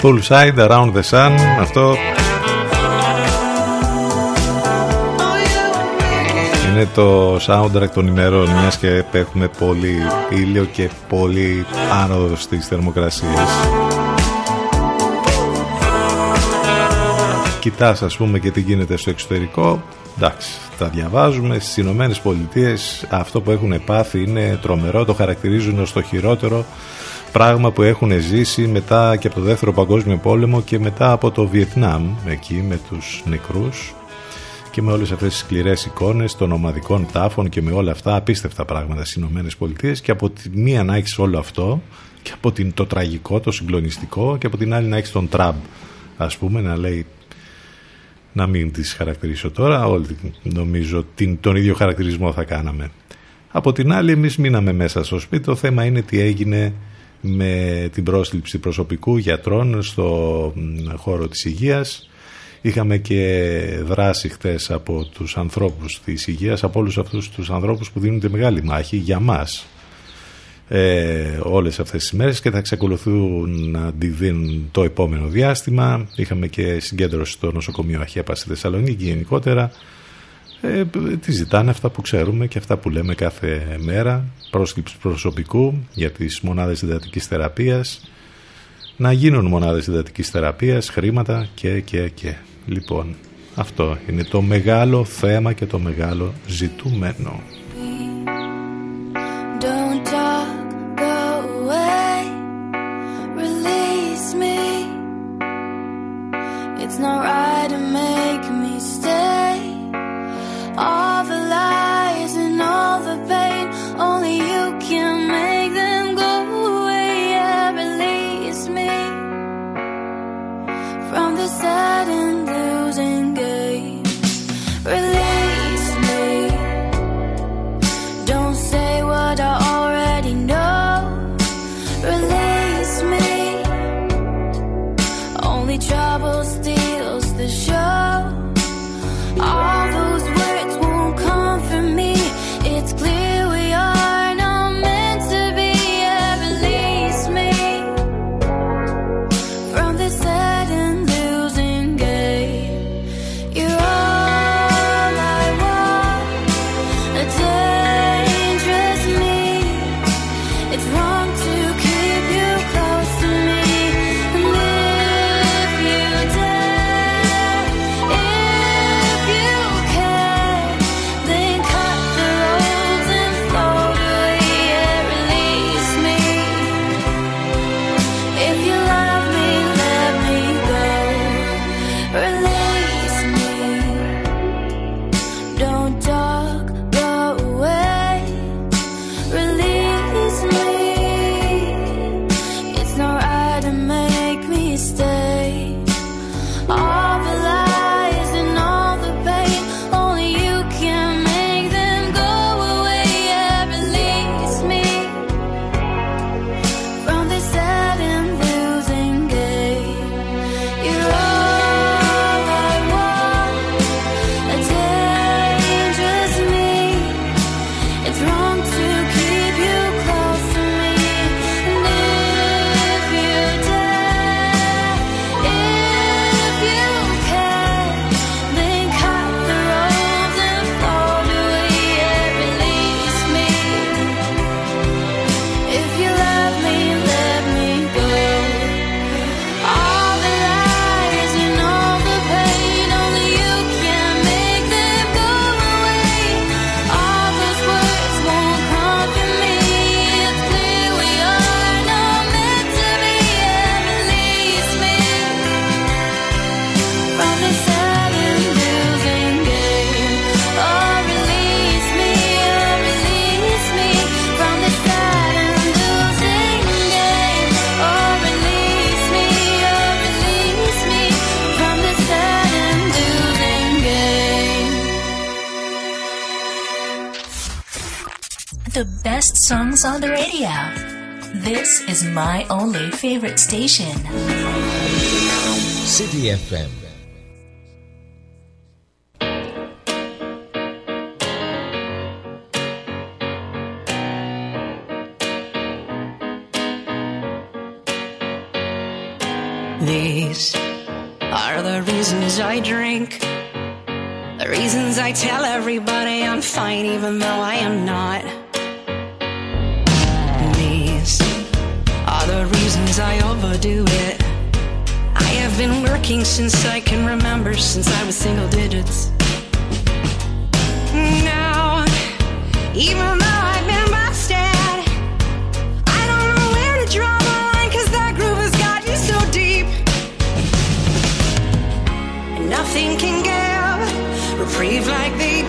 Full Side Around the Sun αυτό. Είναι το soundtrack των ημερών μιας και έχουμε πολύ ήλιο και πολύ άνοδο στις θερμοκρασίες. Κοιτάς ας πούμε και τι γίνεται στο εξωτερικό. Εντάξει τα διαβάζουμε στις Ηνωμένες Πολιτείες. Αυτό που έχουν πάθει είναι τρομερό το χαρακτηρίζουν ως το χειρότερο πράγμα που έχουν ζήσει μετά και από το δεύτερο παγκόσμιο πόλεμο και μετά από το Βιετνάμ εκεί με τους νεκρούς και με όλες αυτές τις σκληρές εικόνες των ομαδικών τάφων και με όλα αυτά απίστευτα πράγματα στις Ηνωμένες Πολιτείες και από τη μία να έχεις όλο αυτό και από την, το τραγικό, το συγκλονιστικό και από την άλλη να έχεις τον Τραμπ ας πούμε να λέει να μην τις χαρακτηρίσω τώρα όλοι νομίζω την, τον ίδιο χαρακτηρισμό θα κάναμε. Από την άλλη εμείς μείναμε μέσα στο σπίτι το θέμα είναι τι έγινε με την πρόσληψη προσωπικού γιατρών στο χώρο της υγείας Είχαμε και δράση χτες από τους ανθρώπους της υγείας, από όλους αυτούς τους ανθρώπους που δίνουν τη μεγάλη μάχη για μας ε, όλες αυτές τις μέρες και θα εξακολουθούν να τη δίνουν το επόμενο διάστημα. Είχαμε και συγκέντρωση στο νοσοκομείο Αχέπα στη Θεσσαλονίκη γενικότερα. Ε, τι ζητάνε αυτά που ξέρουμε και αυτά που λέμε κάθε μέρα. Πρόσκληψη προσωπικού για τις μονάδες συντατικής θεραπείας. Να γίνουν μονάδες συντατικής θεραπείας, χρήματα και και και. Λοιπόν, αυτό είναι το μεγάλο θέμα και το μεγάλο ζητούμενο. Don't talk, go away. Release me. It's not right The best songs on the radio. This is my only favorite station. City FM. These are the reasons I drink. The reasons I tell everybody I'm fine even though I am not. Reasons I overdo it. I have been working since I can remember, since I was single digits. Now, even though I've been busted, I don't know where to draw the line, cause that groove has got me so deep. And nothing can give reprieve like they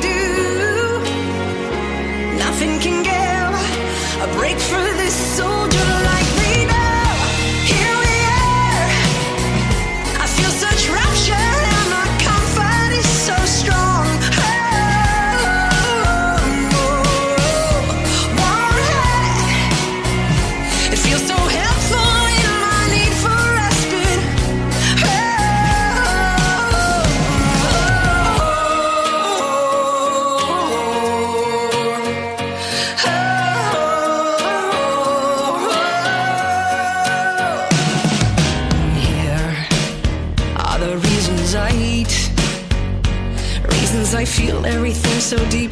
deep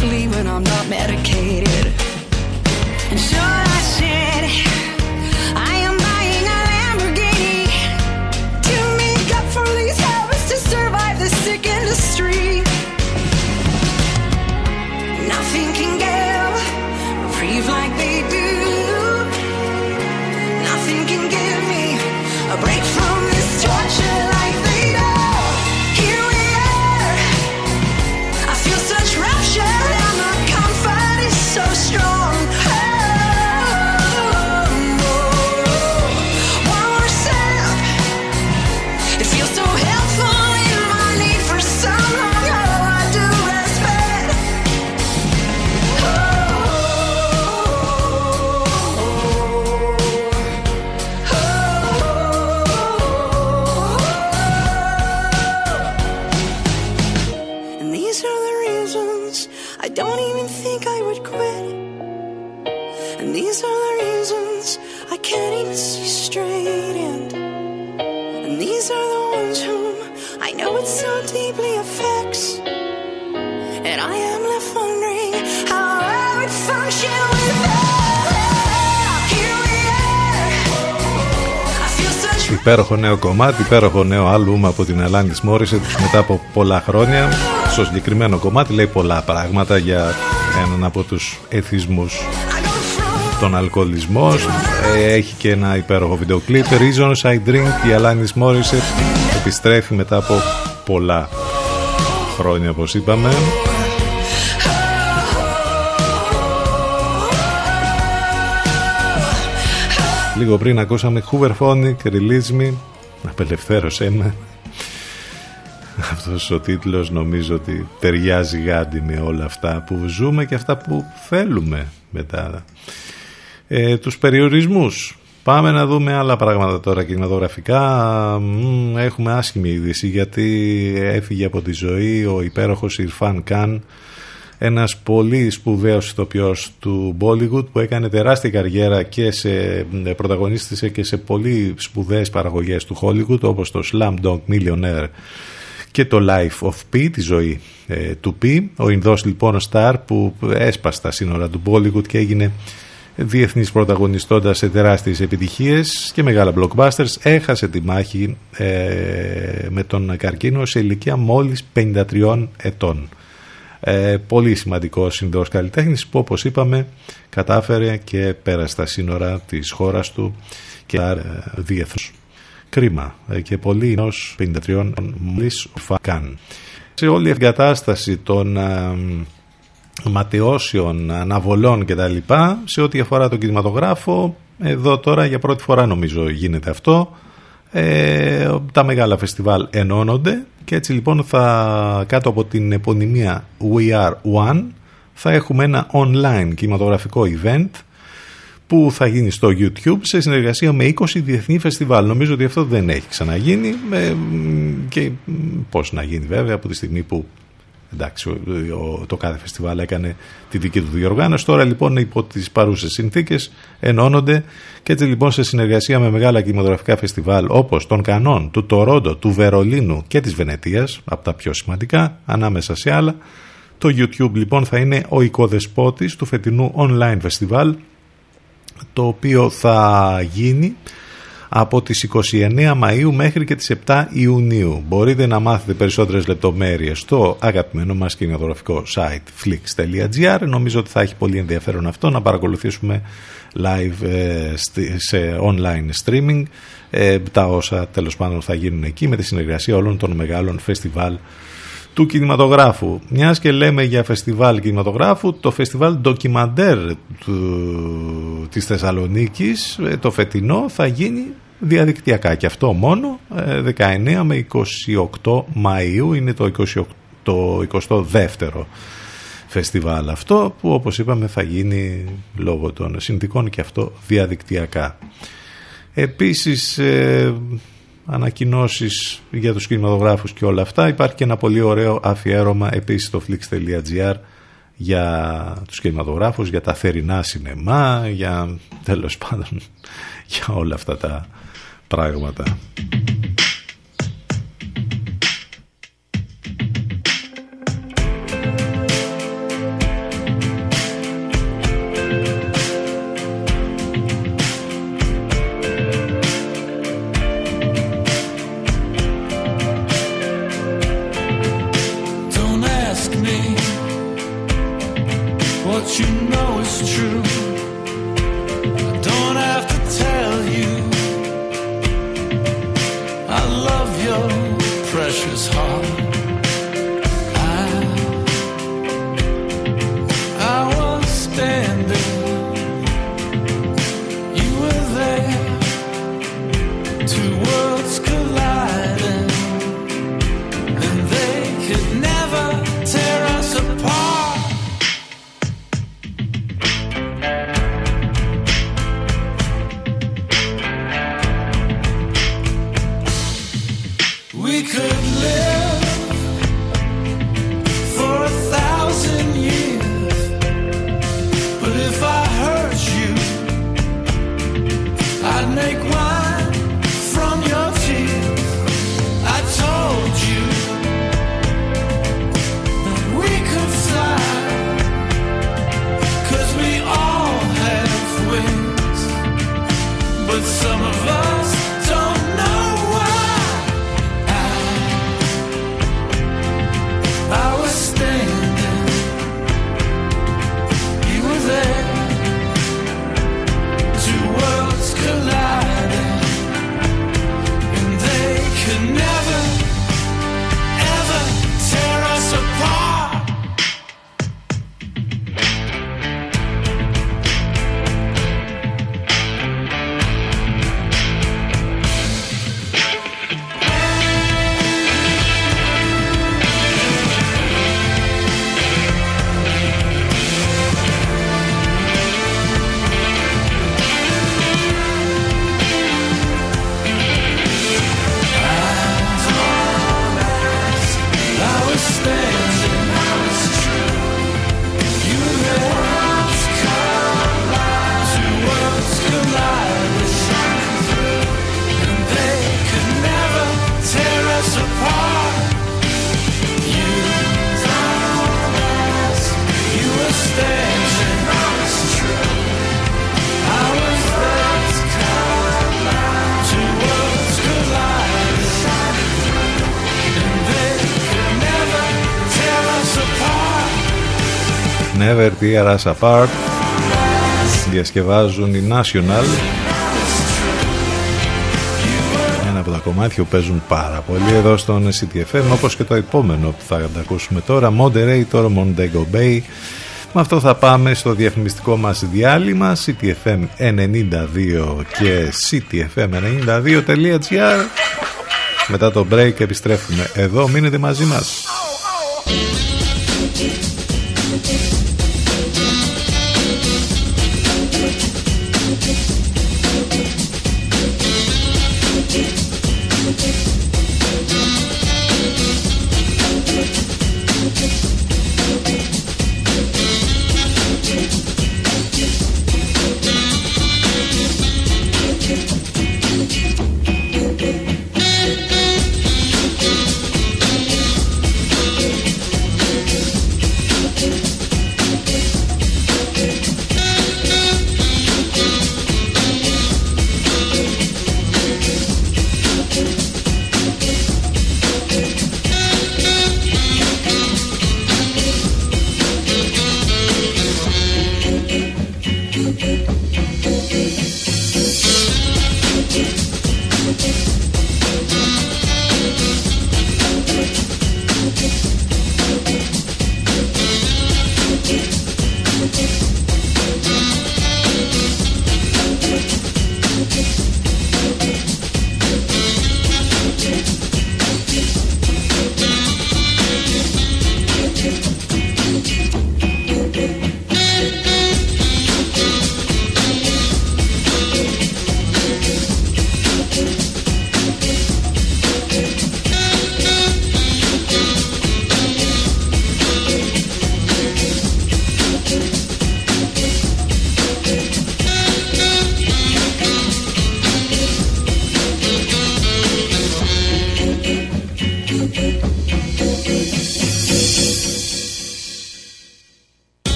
Υπέροχο νέο κομμάτι, υπέροχο νέο άλμπουμ από την Alanis Morissette μετά από πολλά χρόνια. Στο συγκεκριμένο κομμάτι λέει πολλά πράγματα για έναν από τους εθισμούς τον αλκοολισμό. Ε, Έχει και ένα υπέροχο βίντεο κλιπ. Reasons I Drink, η Alanis Morissette επιστρέφει μετά από πολλά χρόνια όπως είπαμε. Λίγο πριν ακούσαμε Hoover Phonic, Release Me, απελευθέρωσέ με. Αυτός ο τίτλος νομίζω ότι ταιριάζει γάντι με όλα αυτά που ζούμε και αυτά που θέλουμε μετά. Ε, τους περιορισμούς. Πάμε να δούμε άλλα πράγματα τώρα κινηματογραφικά. Μμμ, Έχουμε άσχημη είδηση γιατί έφυγε από τη ζωή ο υπέροχος Ιρφάν Καν ένας πολύ σπουδαίος ηθοποιός του Bollywood που έκανε τεράστια καριέρα και σε, πρωταγωνίστησε και σε πολύ σπουδαίες παραγωγές του Hollywood όπως το Slumdog Millionaire και το Life of P, τη ζωή ε, του P. Ο Ινδός λοιπόν ο Star που έσπασε τα σύνορα του Bollywood και έγινε διεθνής πρωταγωνιστώντας σε τεράστιες επιτυχίες και μεγάλα blockbusters έχασε τη μάχη ε, με τον καρκίνο σε ηλικία μόλις 53 ετών. Ε, πολύ σημαντικό συνδός καλλιτέχνης που όπως είπαμε κατάφερε και πέρασε τα σύνορα της χώρας του και ε, διεθνώς. Κρίμα ε, και πολύ ενός 53 μόλις φακάν. Σε όλη η εγκατάσταση των ε, ματαιώσεων, αναβολών κτλ. Σε ό,τι αφορά τον κινηματογράφο, εδώ τώρα για πρώτη φορά νομίζω γίνεται αυτό. Ε, τα μεγάλα φεστιβάλ ενώνονται και έτσι λοιπόν θα κάτω από την επωνυμία We Are One θα έχουμε ένα online κινηματογραφικό event που θα γίνει στο YouTube σε συνεργασία με 20 διεθνή φεστιβάλ. Νομίζω ότι αυτό δεν έχει ξαναγίνει ε, και πώς να γίνει βέβαια από τη στιγμή που Εντάξει, ο- ο- το κάθε φεστιβάλ έκανε τη δική του διοργάνωση. Τώρα λοιπόν υπό τις παρούσες συνθήκες ενώνονται και έτσι λοιπόν σε συνεργασία με μεγάλα κινηματογραφικά φεστιβάλ όπως των Κανών, του Τορόντο, του Βερολίνου και της Βενετίας, από τα πιο σημαντικά, ανάμεσα σε άλλα, το YouTube λοιπόν θα είναι ο οικοδεσπότης του φετινού online φεστιβάλ το οποίο θα γίνει από τις 29 Μαΐου μέχρι και τις 7 Ιουνίου. Μπορείτε να μάθετε περισσότερες λεπτομέρειες στο αγαπημένο μας κινηματογραφικό site flix.gr. Νομίζω ότι θα έχει πολύ ενδιαφέρον αυτό να παρακολουθήσουμε live ε, στη- σε online streaming ε, τα όσα τέλος πάντων θα γίνουν εκεί με τη συνεργασία όλων των μεγάλων φεστιβάλ του κινηματογράφου. Μιας και λέμε για φεστιβάλ κινηματογράφου, το φεστιβάλ ντοκιμαντέρ του, της Θεσσαλονίκης, ε, το φετινό, θα γίνει διαδικτυακά και αυτό μόνο ε, 19 με 28 Μαΐου είναι το, 28, το 22ο φεστιβάλ αυτό που όπως είπαμε θα γίνει λόγω των συνθήκων και αυτό διαδικτυακά. Επίσης ε, ανακοινώσεις για τους κινηματογράφους και όλα αυτά. Υπάρχει και ένα πολύ ωραίο αφιέρωμα επίσης στο flix.gr για τους κινηματογράφους, για τα θερινά σινεμά, για τέλος πάντων για όλα αυτά τα πράγματα. Never Tear Us Apart διασκευάζουν οι National. Ένα από τα κομμάτια που παίζουν πάρα πολύ εδώ στον CTFM όπως και το επόμενο που θα τα ακούσουμε τώρα Moderator Montego Bay. Με αυτό θα πάμε στο διαφημιστικό μας διάλειμμα CTFM 92 και CTFM92.gr μετά το break επιστρέφουμε εδώ. Μείνετε μαζί μας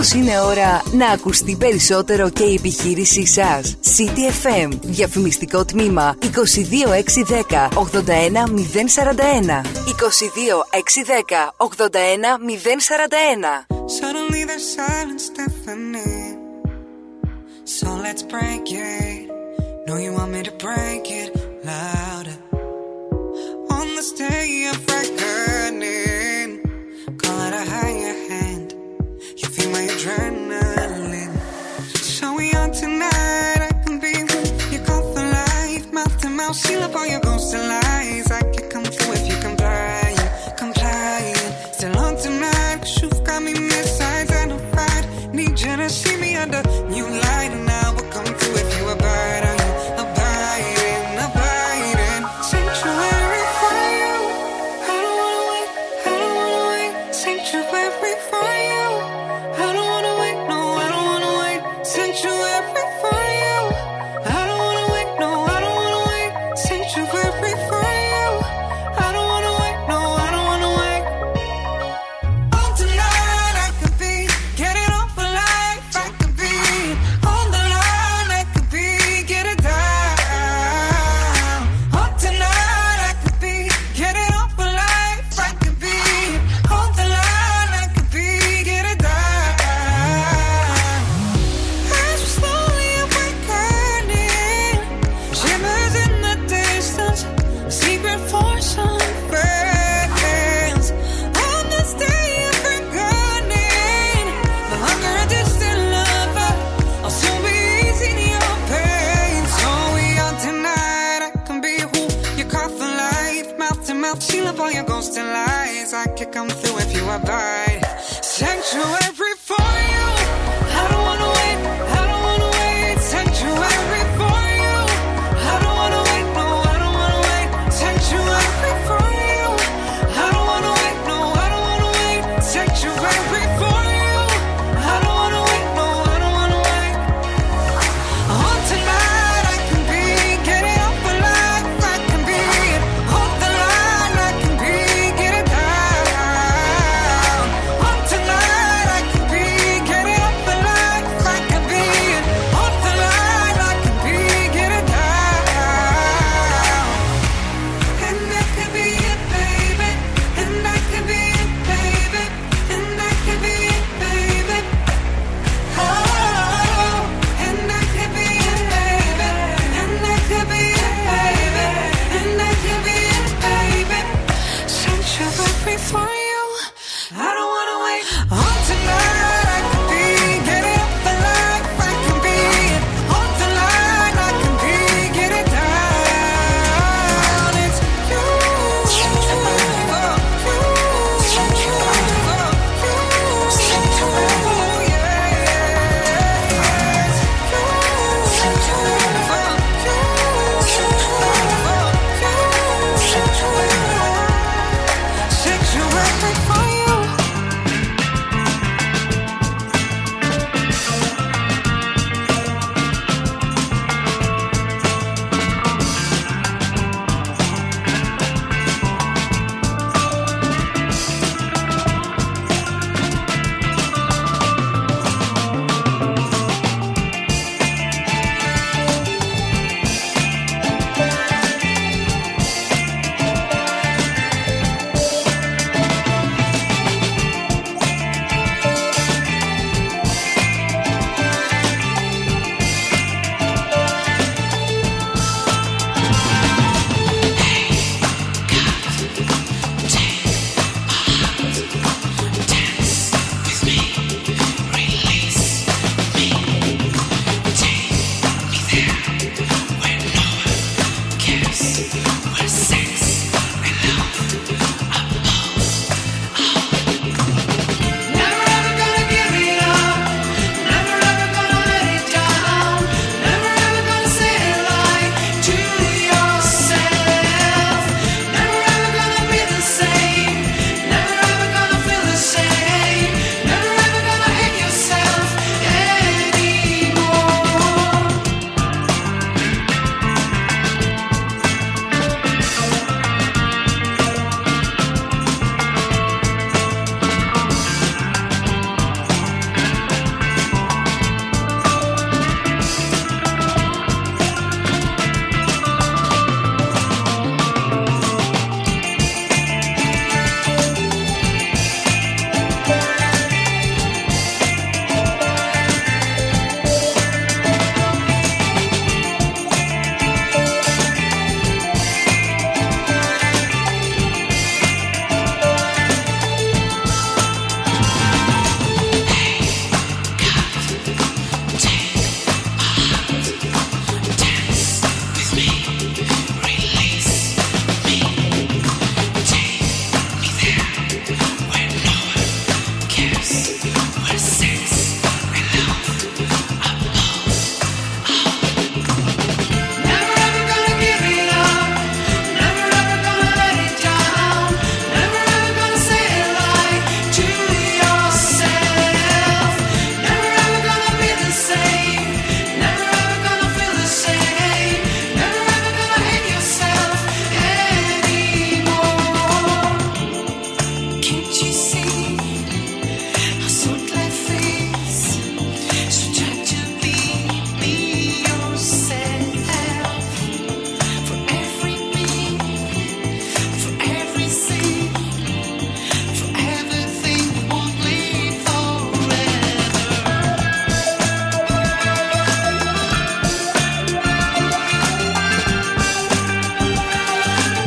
Μήπως είναι ώρα να ακουστεί περισσότερο και η επιχείρησή σας. City FM, διαφημιστικό τμήμα 22610 81041. 22610 81041. Suddenly there's silence, Stephanie. So let's break it. Know you want me to break it louder. On of. adrenaline. So we on tonight, I can be you. Call for life, mouth to mouth, seal up all your ghosts alive.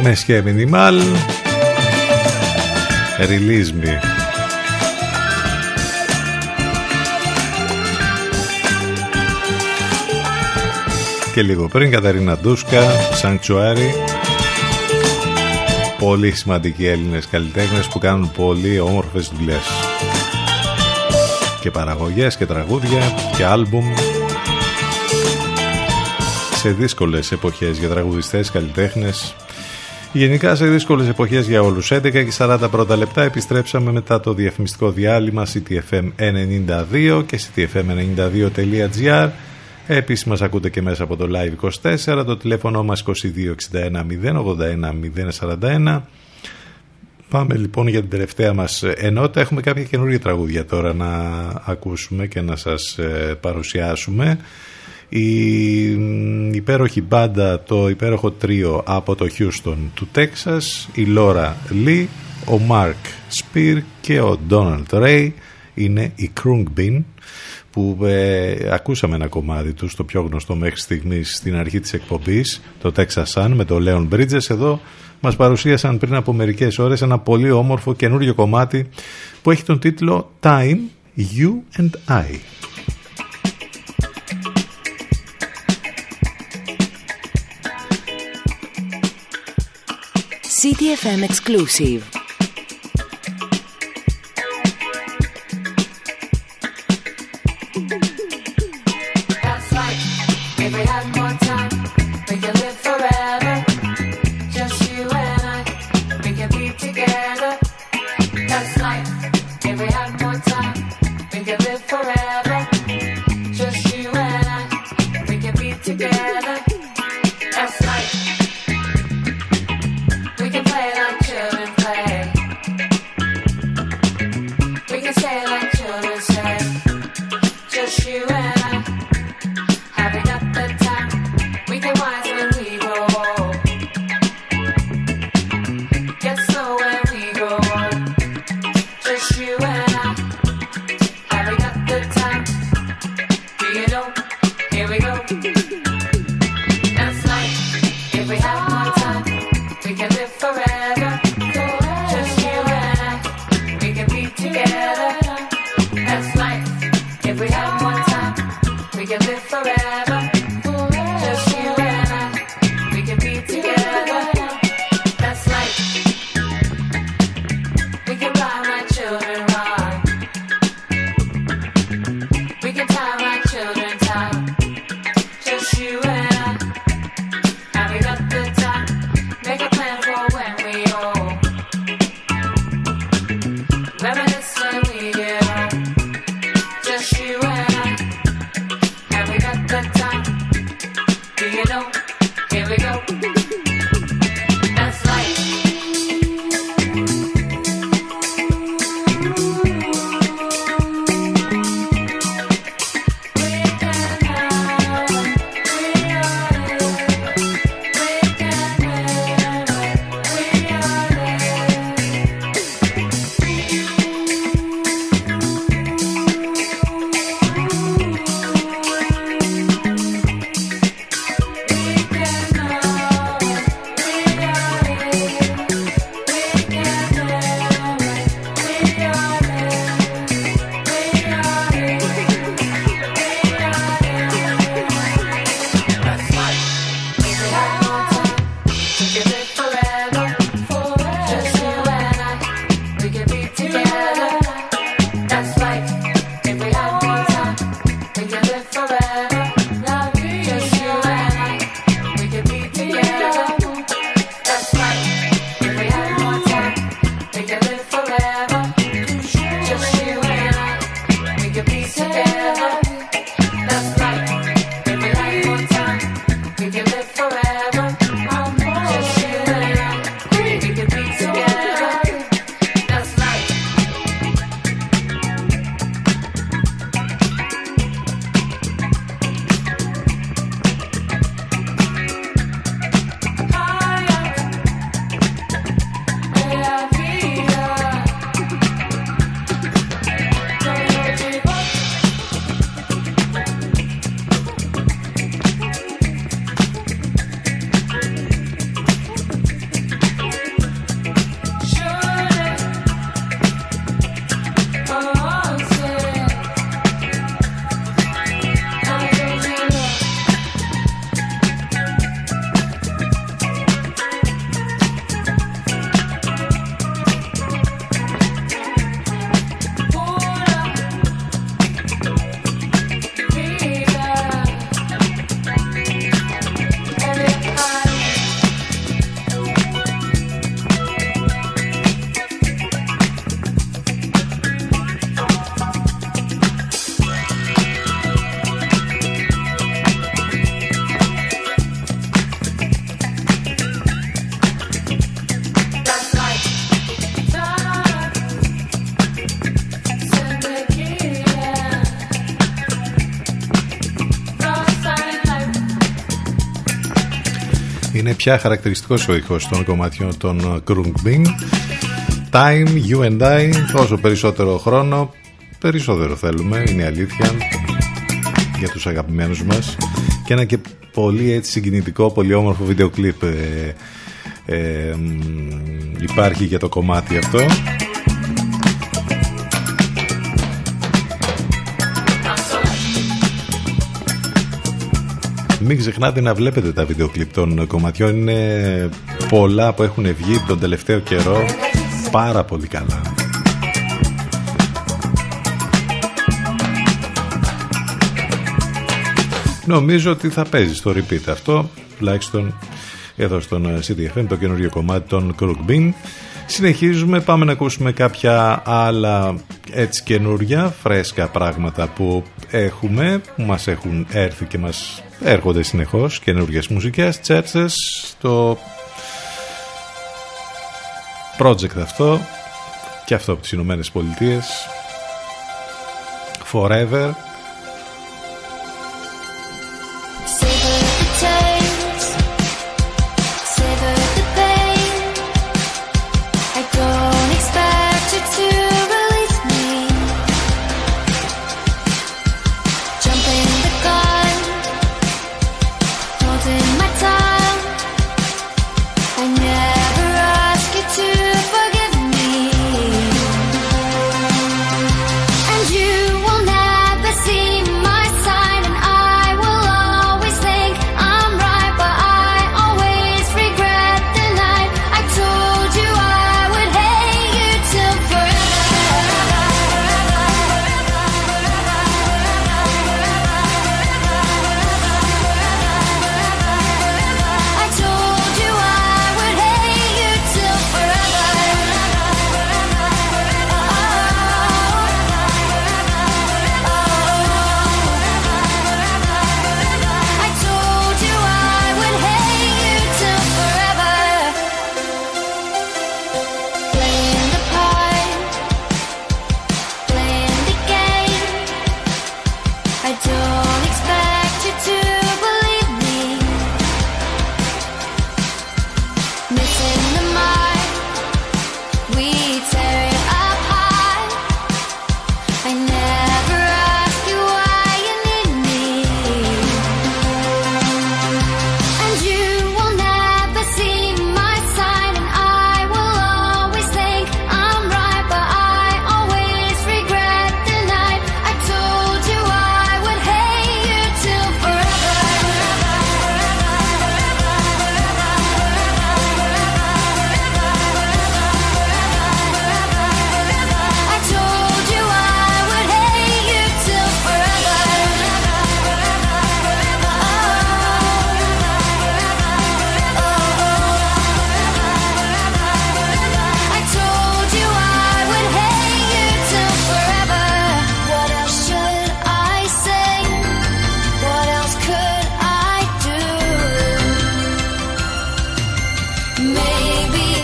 Μεσχέ Μινιμάλ Release Me. Και λίγο πριν Καταρίνα Ντούσκα Sanctuary. Πολύ σημαντικοί Έλληνες καλλιτέχνες που κάνουν πολύ όμορφες δουλειές. Και παραγωγές και τραγούδια και άλμπουμ. Σε δύσκολες εποχές για τραγουδιστές, καλλιτέχνες Γενικά σε δύσκολες εποχές για όλους 11 και 40 πρώτα λεπτά επιστρέψαμε μετά το διαφημιστικό διάλειμμα CTFM92 και CTFM92.gr Επίσης μας ακούτε και μέσα από το Live24 το τηλέφωνο μας 2261 081 041 Πάμε λοιπόν για την τελευταία μας ενότητα. Έχουμε κάποια καινούργια τραγούδια τώρα να ακούσουμε και να σας ε, παρουσιάσουμε. Η υπέροχη μπάντα, το υπέροχο τρίο από το Houston του Τέξας, η Λόρα Λί, ο Μάρκ Σπίρ και ο Ντόναλτ Ρέι είναι η Krung Bean που ε, ακούσαμε ένα κομμάτι τους στο πιο γνωστό μέχρι στιγμής στην αρχή της εκπομπής το Texas Sun με το Leon Bridges εδώ μας παρουσίασαν πριν από μερικές ώρες ένα πολύ όμορφο καινούριο κομμάτι που έχει τον τίτλο Time, You and I. CTFM exclusive. Πια χαρακτηριστικός ο ήχος των κομματιών των Krungbin. Time, you and I, όσο περισσότερο χρόνο, περισσότερο θέλουμε, είναι η αλήθεια για τους αγαπημένους μας και ένα και πολύ έτσι συγκινητικό, πολύ όμορφο βίντεο κλιπ ε, ε, μ, υπάρχει για το κομμάτι αυτό Μην ξεχνάτε να βλέπετε τα βίντεο κλιπ των κομματιών. Είναι πολλά που έχουν βγει τον τελευταίο καιρό. Πάρα πολύ καλά. Νομίζω ότι θα παίζει στο repeat αυτό Τουλάχιστον εδώ στον ε, CDFM το καινούριο κομμάτι των Crook Bean Συνεχίζουμε, πάμε να ακούσουμε κάποια άλλα έτσι καινούρια, φρέσκα πράγματα που έχουμε, που μας έχουν έρθει και μας έρχονται συνεχώς, καινούριες μουσικές, τσέρτσες, το project αυτό και αυτό από τις Ηνωμένες Πολιτείες, Forever,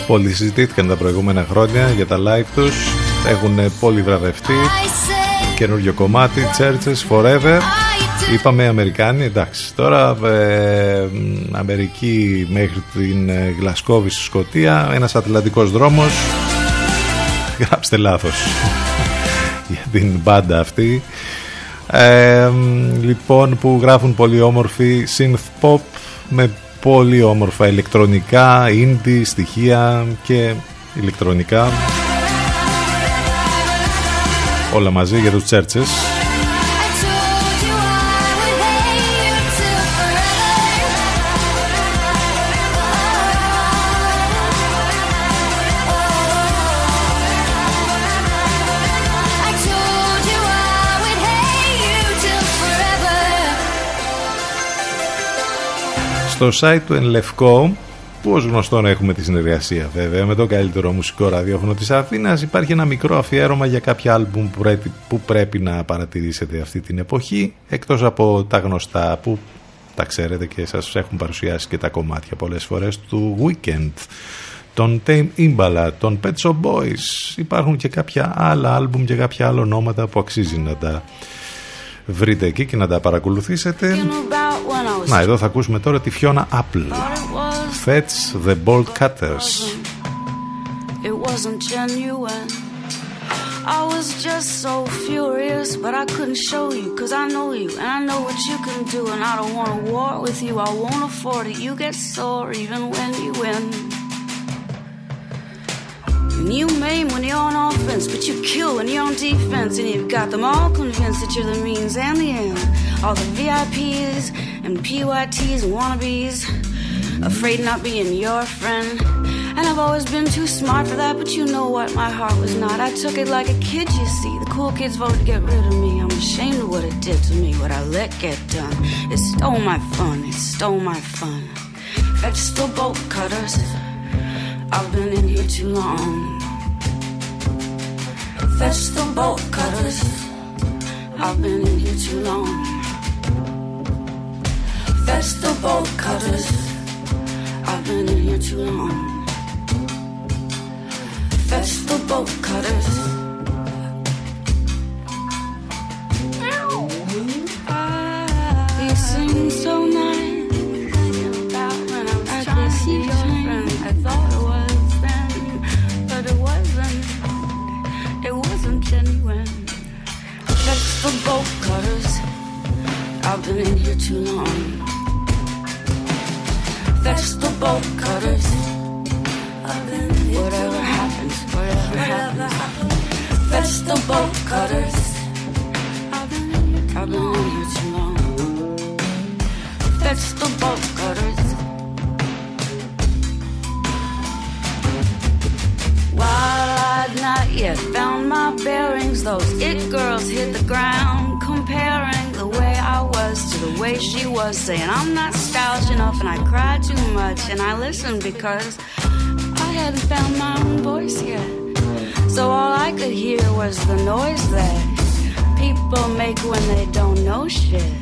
Πολλοί συζητήθηκαν τα προηγούμενα χρόνια για τα live τους Έχουν πολύ βραβευτεί I say Καινούριο κομμάτι, Churches Forever I do. Είπαμε Αμερικάνοι, εντάξει. Τώρα ε, μ, Αμερική μέχρι την ε, Γλασκόβη στη Σκωτία, ένας ατλαντικός δρόμος. Γράψτε λάθος για την μπάντα αυτή. Ε, μ, λοιπόν που γράφουν πολύ όμορφη synth pop με πολύ όμορφα ηλεκτρονικά, indie, στοιχεία και ηλεκτρονικά. Όλα μαζί για τους Churches. Στο site του Ενλευκό, που ως γνωστόν έχουμε τη συνεργασία βέβαια με το καλύτερο μουσικό ραδιόφωνο της Αθήνας, υπάρχει ένα μικρό αφιέρωμα για κάποια άλμπουμ που πρέπει, που πρέπει να παρατηρήσετε αυτή την εποχή, εκτός από τα γνωστά που τα ξέρετε και σας έχουν παρουσιάσει και τα κομμάτια πολλές φορές του Weekend, τον Tame Impala, τον Pet Shop Boys. Υπάρχουν και κάποια άλλα άλμπουμ και κάποια άλλα ονόματα που αξίζει να τα βρείτε εκεί και να τα παρακολουθήσετε. Να, εδώ θα ακούσουμε τώρα τη Fiona Apple. Fetch the Bolt Cutters. It wasn't genuine. I was just so furious, but I couldn't show you, cause I know you, and I know what you can do, and I don't want a war with you, I won't afford it. You get sore even when you win. And you maim when you're on offense, but you kill when you're on defense, and you've got them all convinced that you're the means and the end. All the VIPs and PYTs and wannabes, afraid not being your friend. And I've always been too smart for that, but you know what? My heart was not. I took it like a kid, you see. The cool kids voted to get rid of me. I'm ashamed of what it did to me, what I let get done. It stole my fun, it stole my fun. Vegetable bolt cutters. I've been in here too long. Fetch the bolt cutters. I've been in here too long. Vegetable bolt cutters. I've been in here too long. Vegetable bolt cutters. Vegetable bolt cutters. I've been in here too long. Vegetable bolt cutters. Whatever happens, whatever happens. Vegetable bolt cutters. I've been in here too long. Fetch the bolt cutters. Yet found my bearings, those it girls hit the ground, comparing the way I was to the way she was, saying I'm not stylish enough and I cry too much, and I listened because I hadn't found my own voice yet. So all I could hear was the noise that people make when they don't know shit.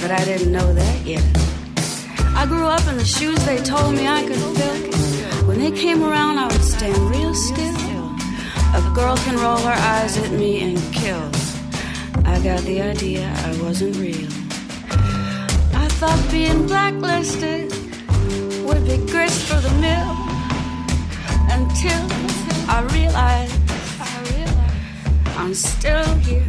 But I didn't know that yet. I grew up in the shoes they told me I could fill. When they came around, I would stand real still. A girl can roll her eyes at me and kill. I got the idea I wasn't real. I thought being blacklisted would be grist for the mill until I realized I'm still here.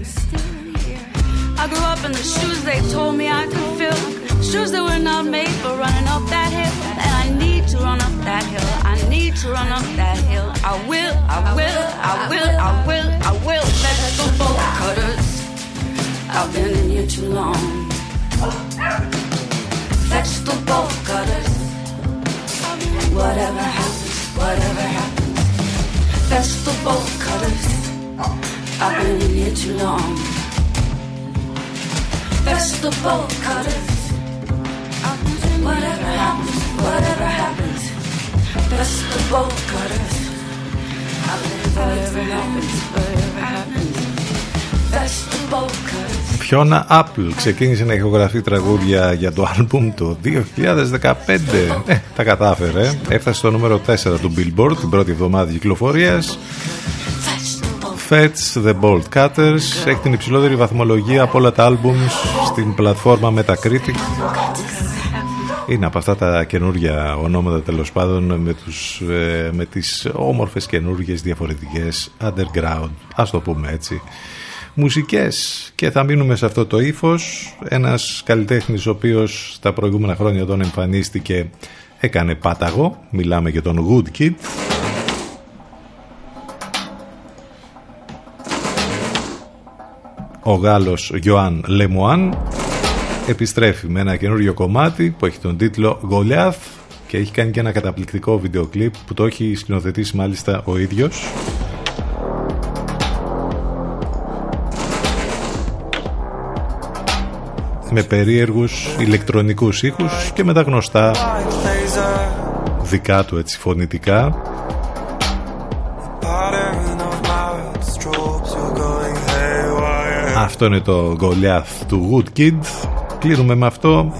I grew up in the shoes they told me I could fill. Shoes that were not made for running up that hill. To run up that hill. I need to run up that hill. I will, I will, I will, I will, I will. Vegetable cutters. I've been in here too long. Vegetable cutters. Whatever happens, whatever happens. Vegetable cutters. I've been in here too long. Vegetable cutters. Whatever happens, whatever happens. Vegetable cutters. Whatever happens, whatever happens. Vegetable cutters. Fiona Apple ξεκίνησε να ηχογραφεί τραγούδια για το άλμπουμ το 2015. Ε, τα κατάφερε. Έφτασε στο νούμερο 4 του Billboard την πρώτη εβδομάδα κυκλοφορίας. Fetch The Bolt Cutters έχει την υψηλότερη βαθμολογία από όλα τα albums στην πλατφόρμα Metacritic. Είναι από αυτά τα καινούργια ονόματα τέλος πάντων με, τους, ε, με τις όμορφες καινούργιες διαφορετικές underground, ας το πούμε έτσι, μουσικές. Και θα μείνουμε σε αυτό το ύφος. Ένας καλλιτέχνης ο οποίος τα προηγούμενα χρόνια όταν εμφανίστηκε έκανε πάταγο. Μιλάμε για τον Good Kid. Ο Γάλλος Γιωάν Λεμουάν επιστρέφει με ένα καινούριο κομμάτι που έχει τον τίτλο Goliath και έχει κάνει και ένα καταπληκτικό βίντεο κλιπ που το έχει σκηνοθετήσει μάλιστα ο ίδιος. Με περίεργους ηλεκτρονικούς ήχους και με τα γνωστά δικά του έτσι φωνητικά. Αυτό είναι το Goliath του Wood Kid Κλείνουμε με αυτό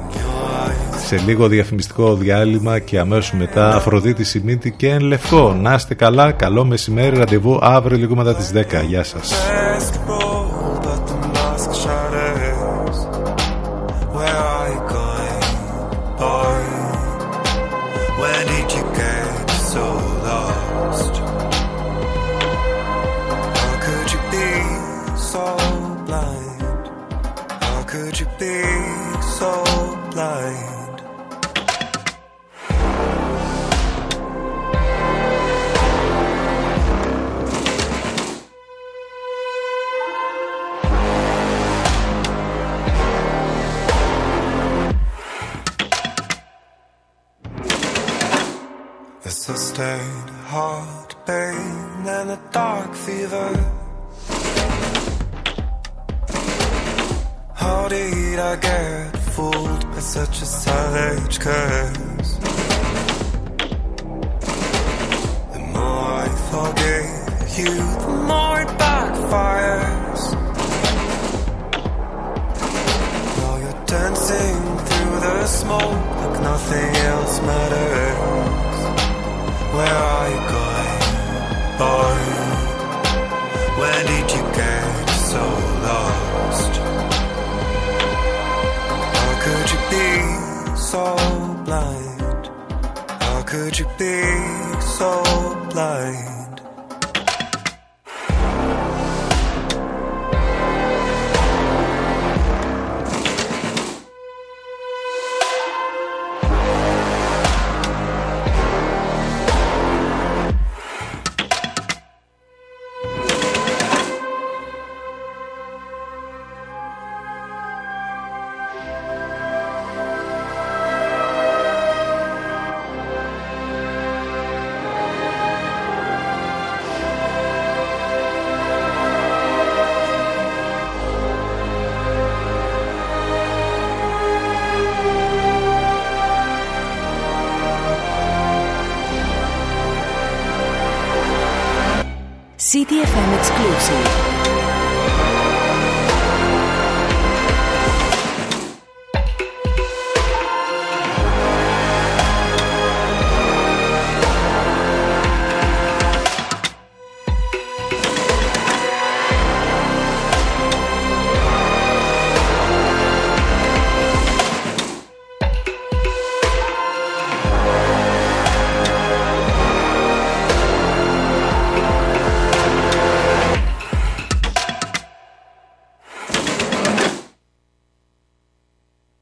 σε λίγο διαφημιστικό διάλειμμα και αμέσως μετά Αφροδίτη Σιμίτη και εν λευκό. Να είστε καλά, καλό μεσημέρι, ραντεβού αύριο λίγο μετά τις 10. Γεια σας.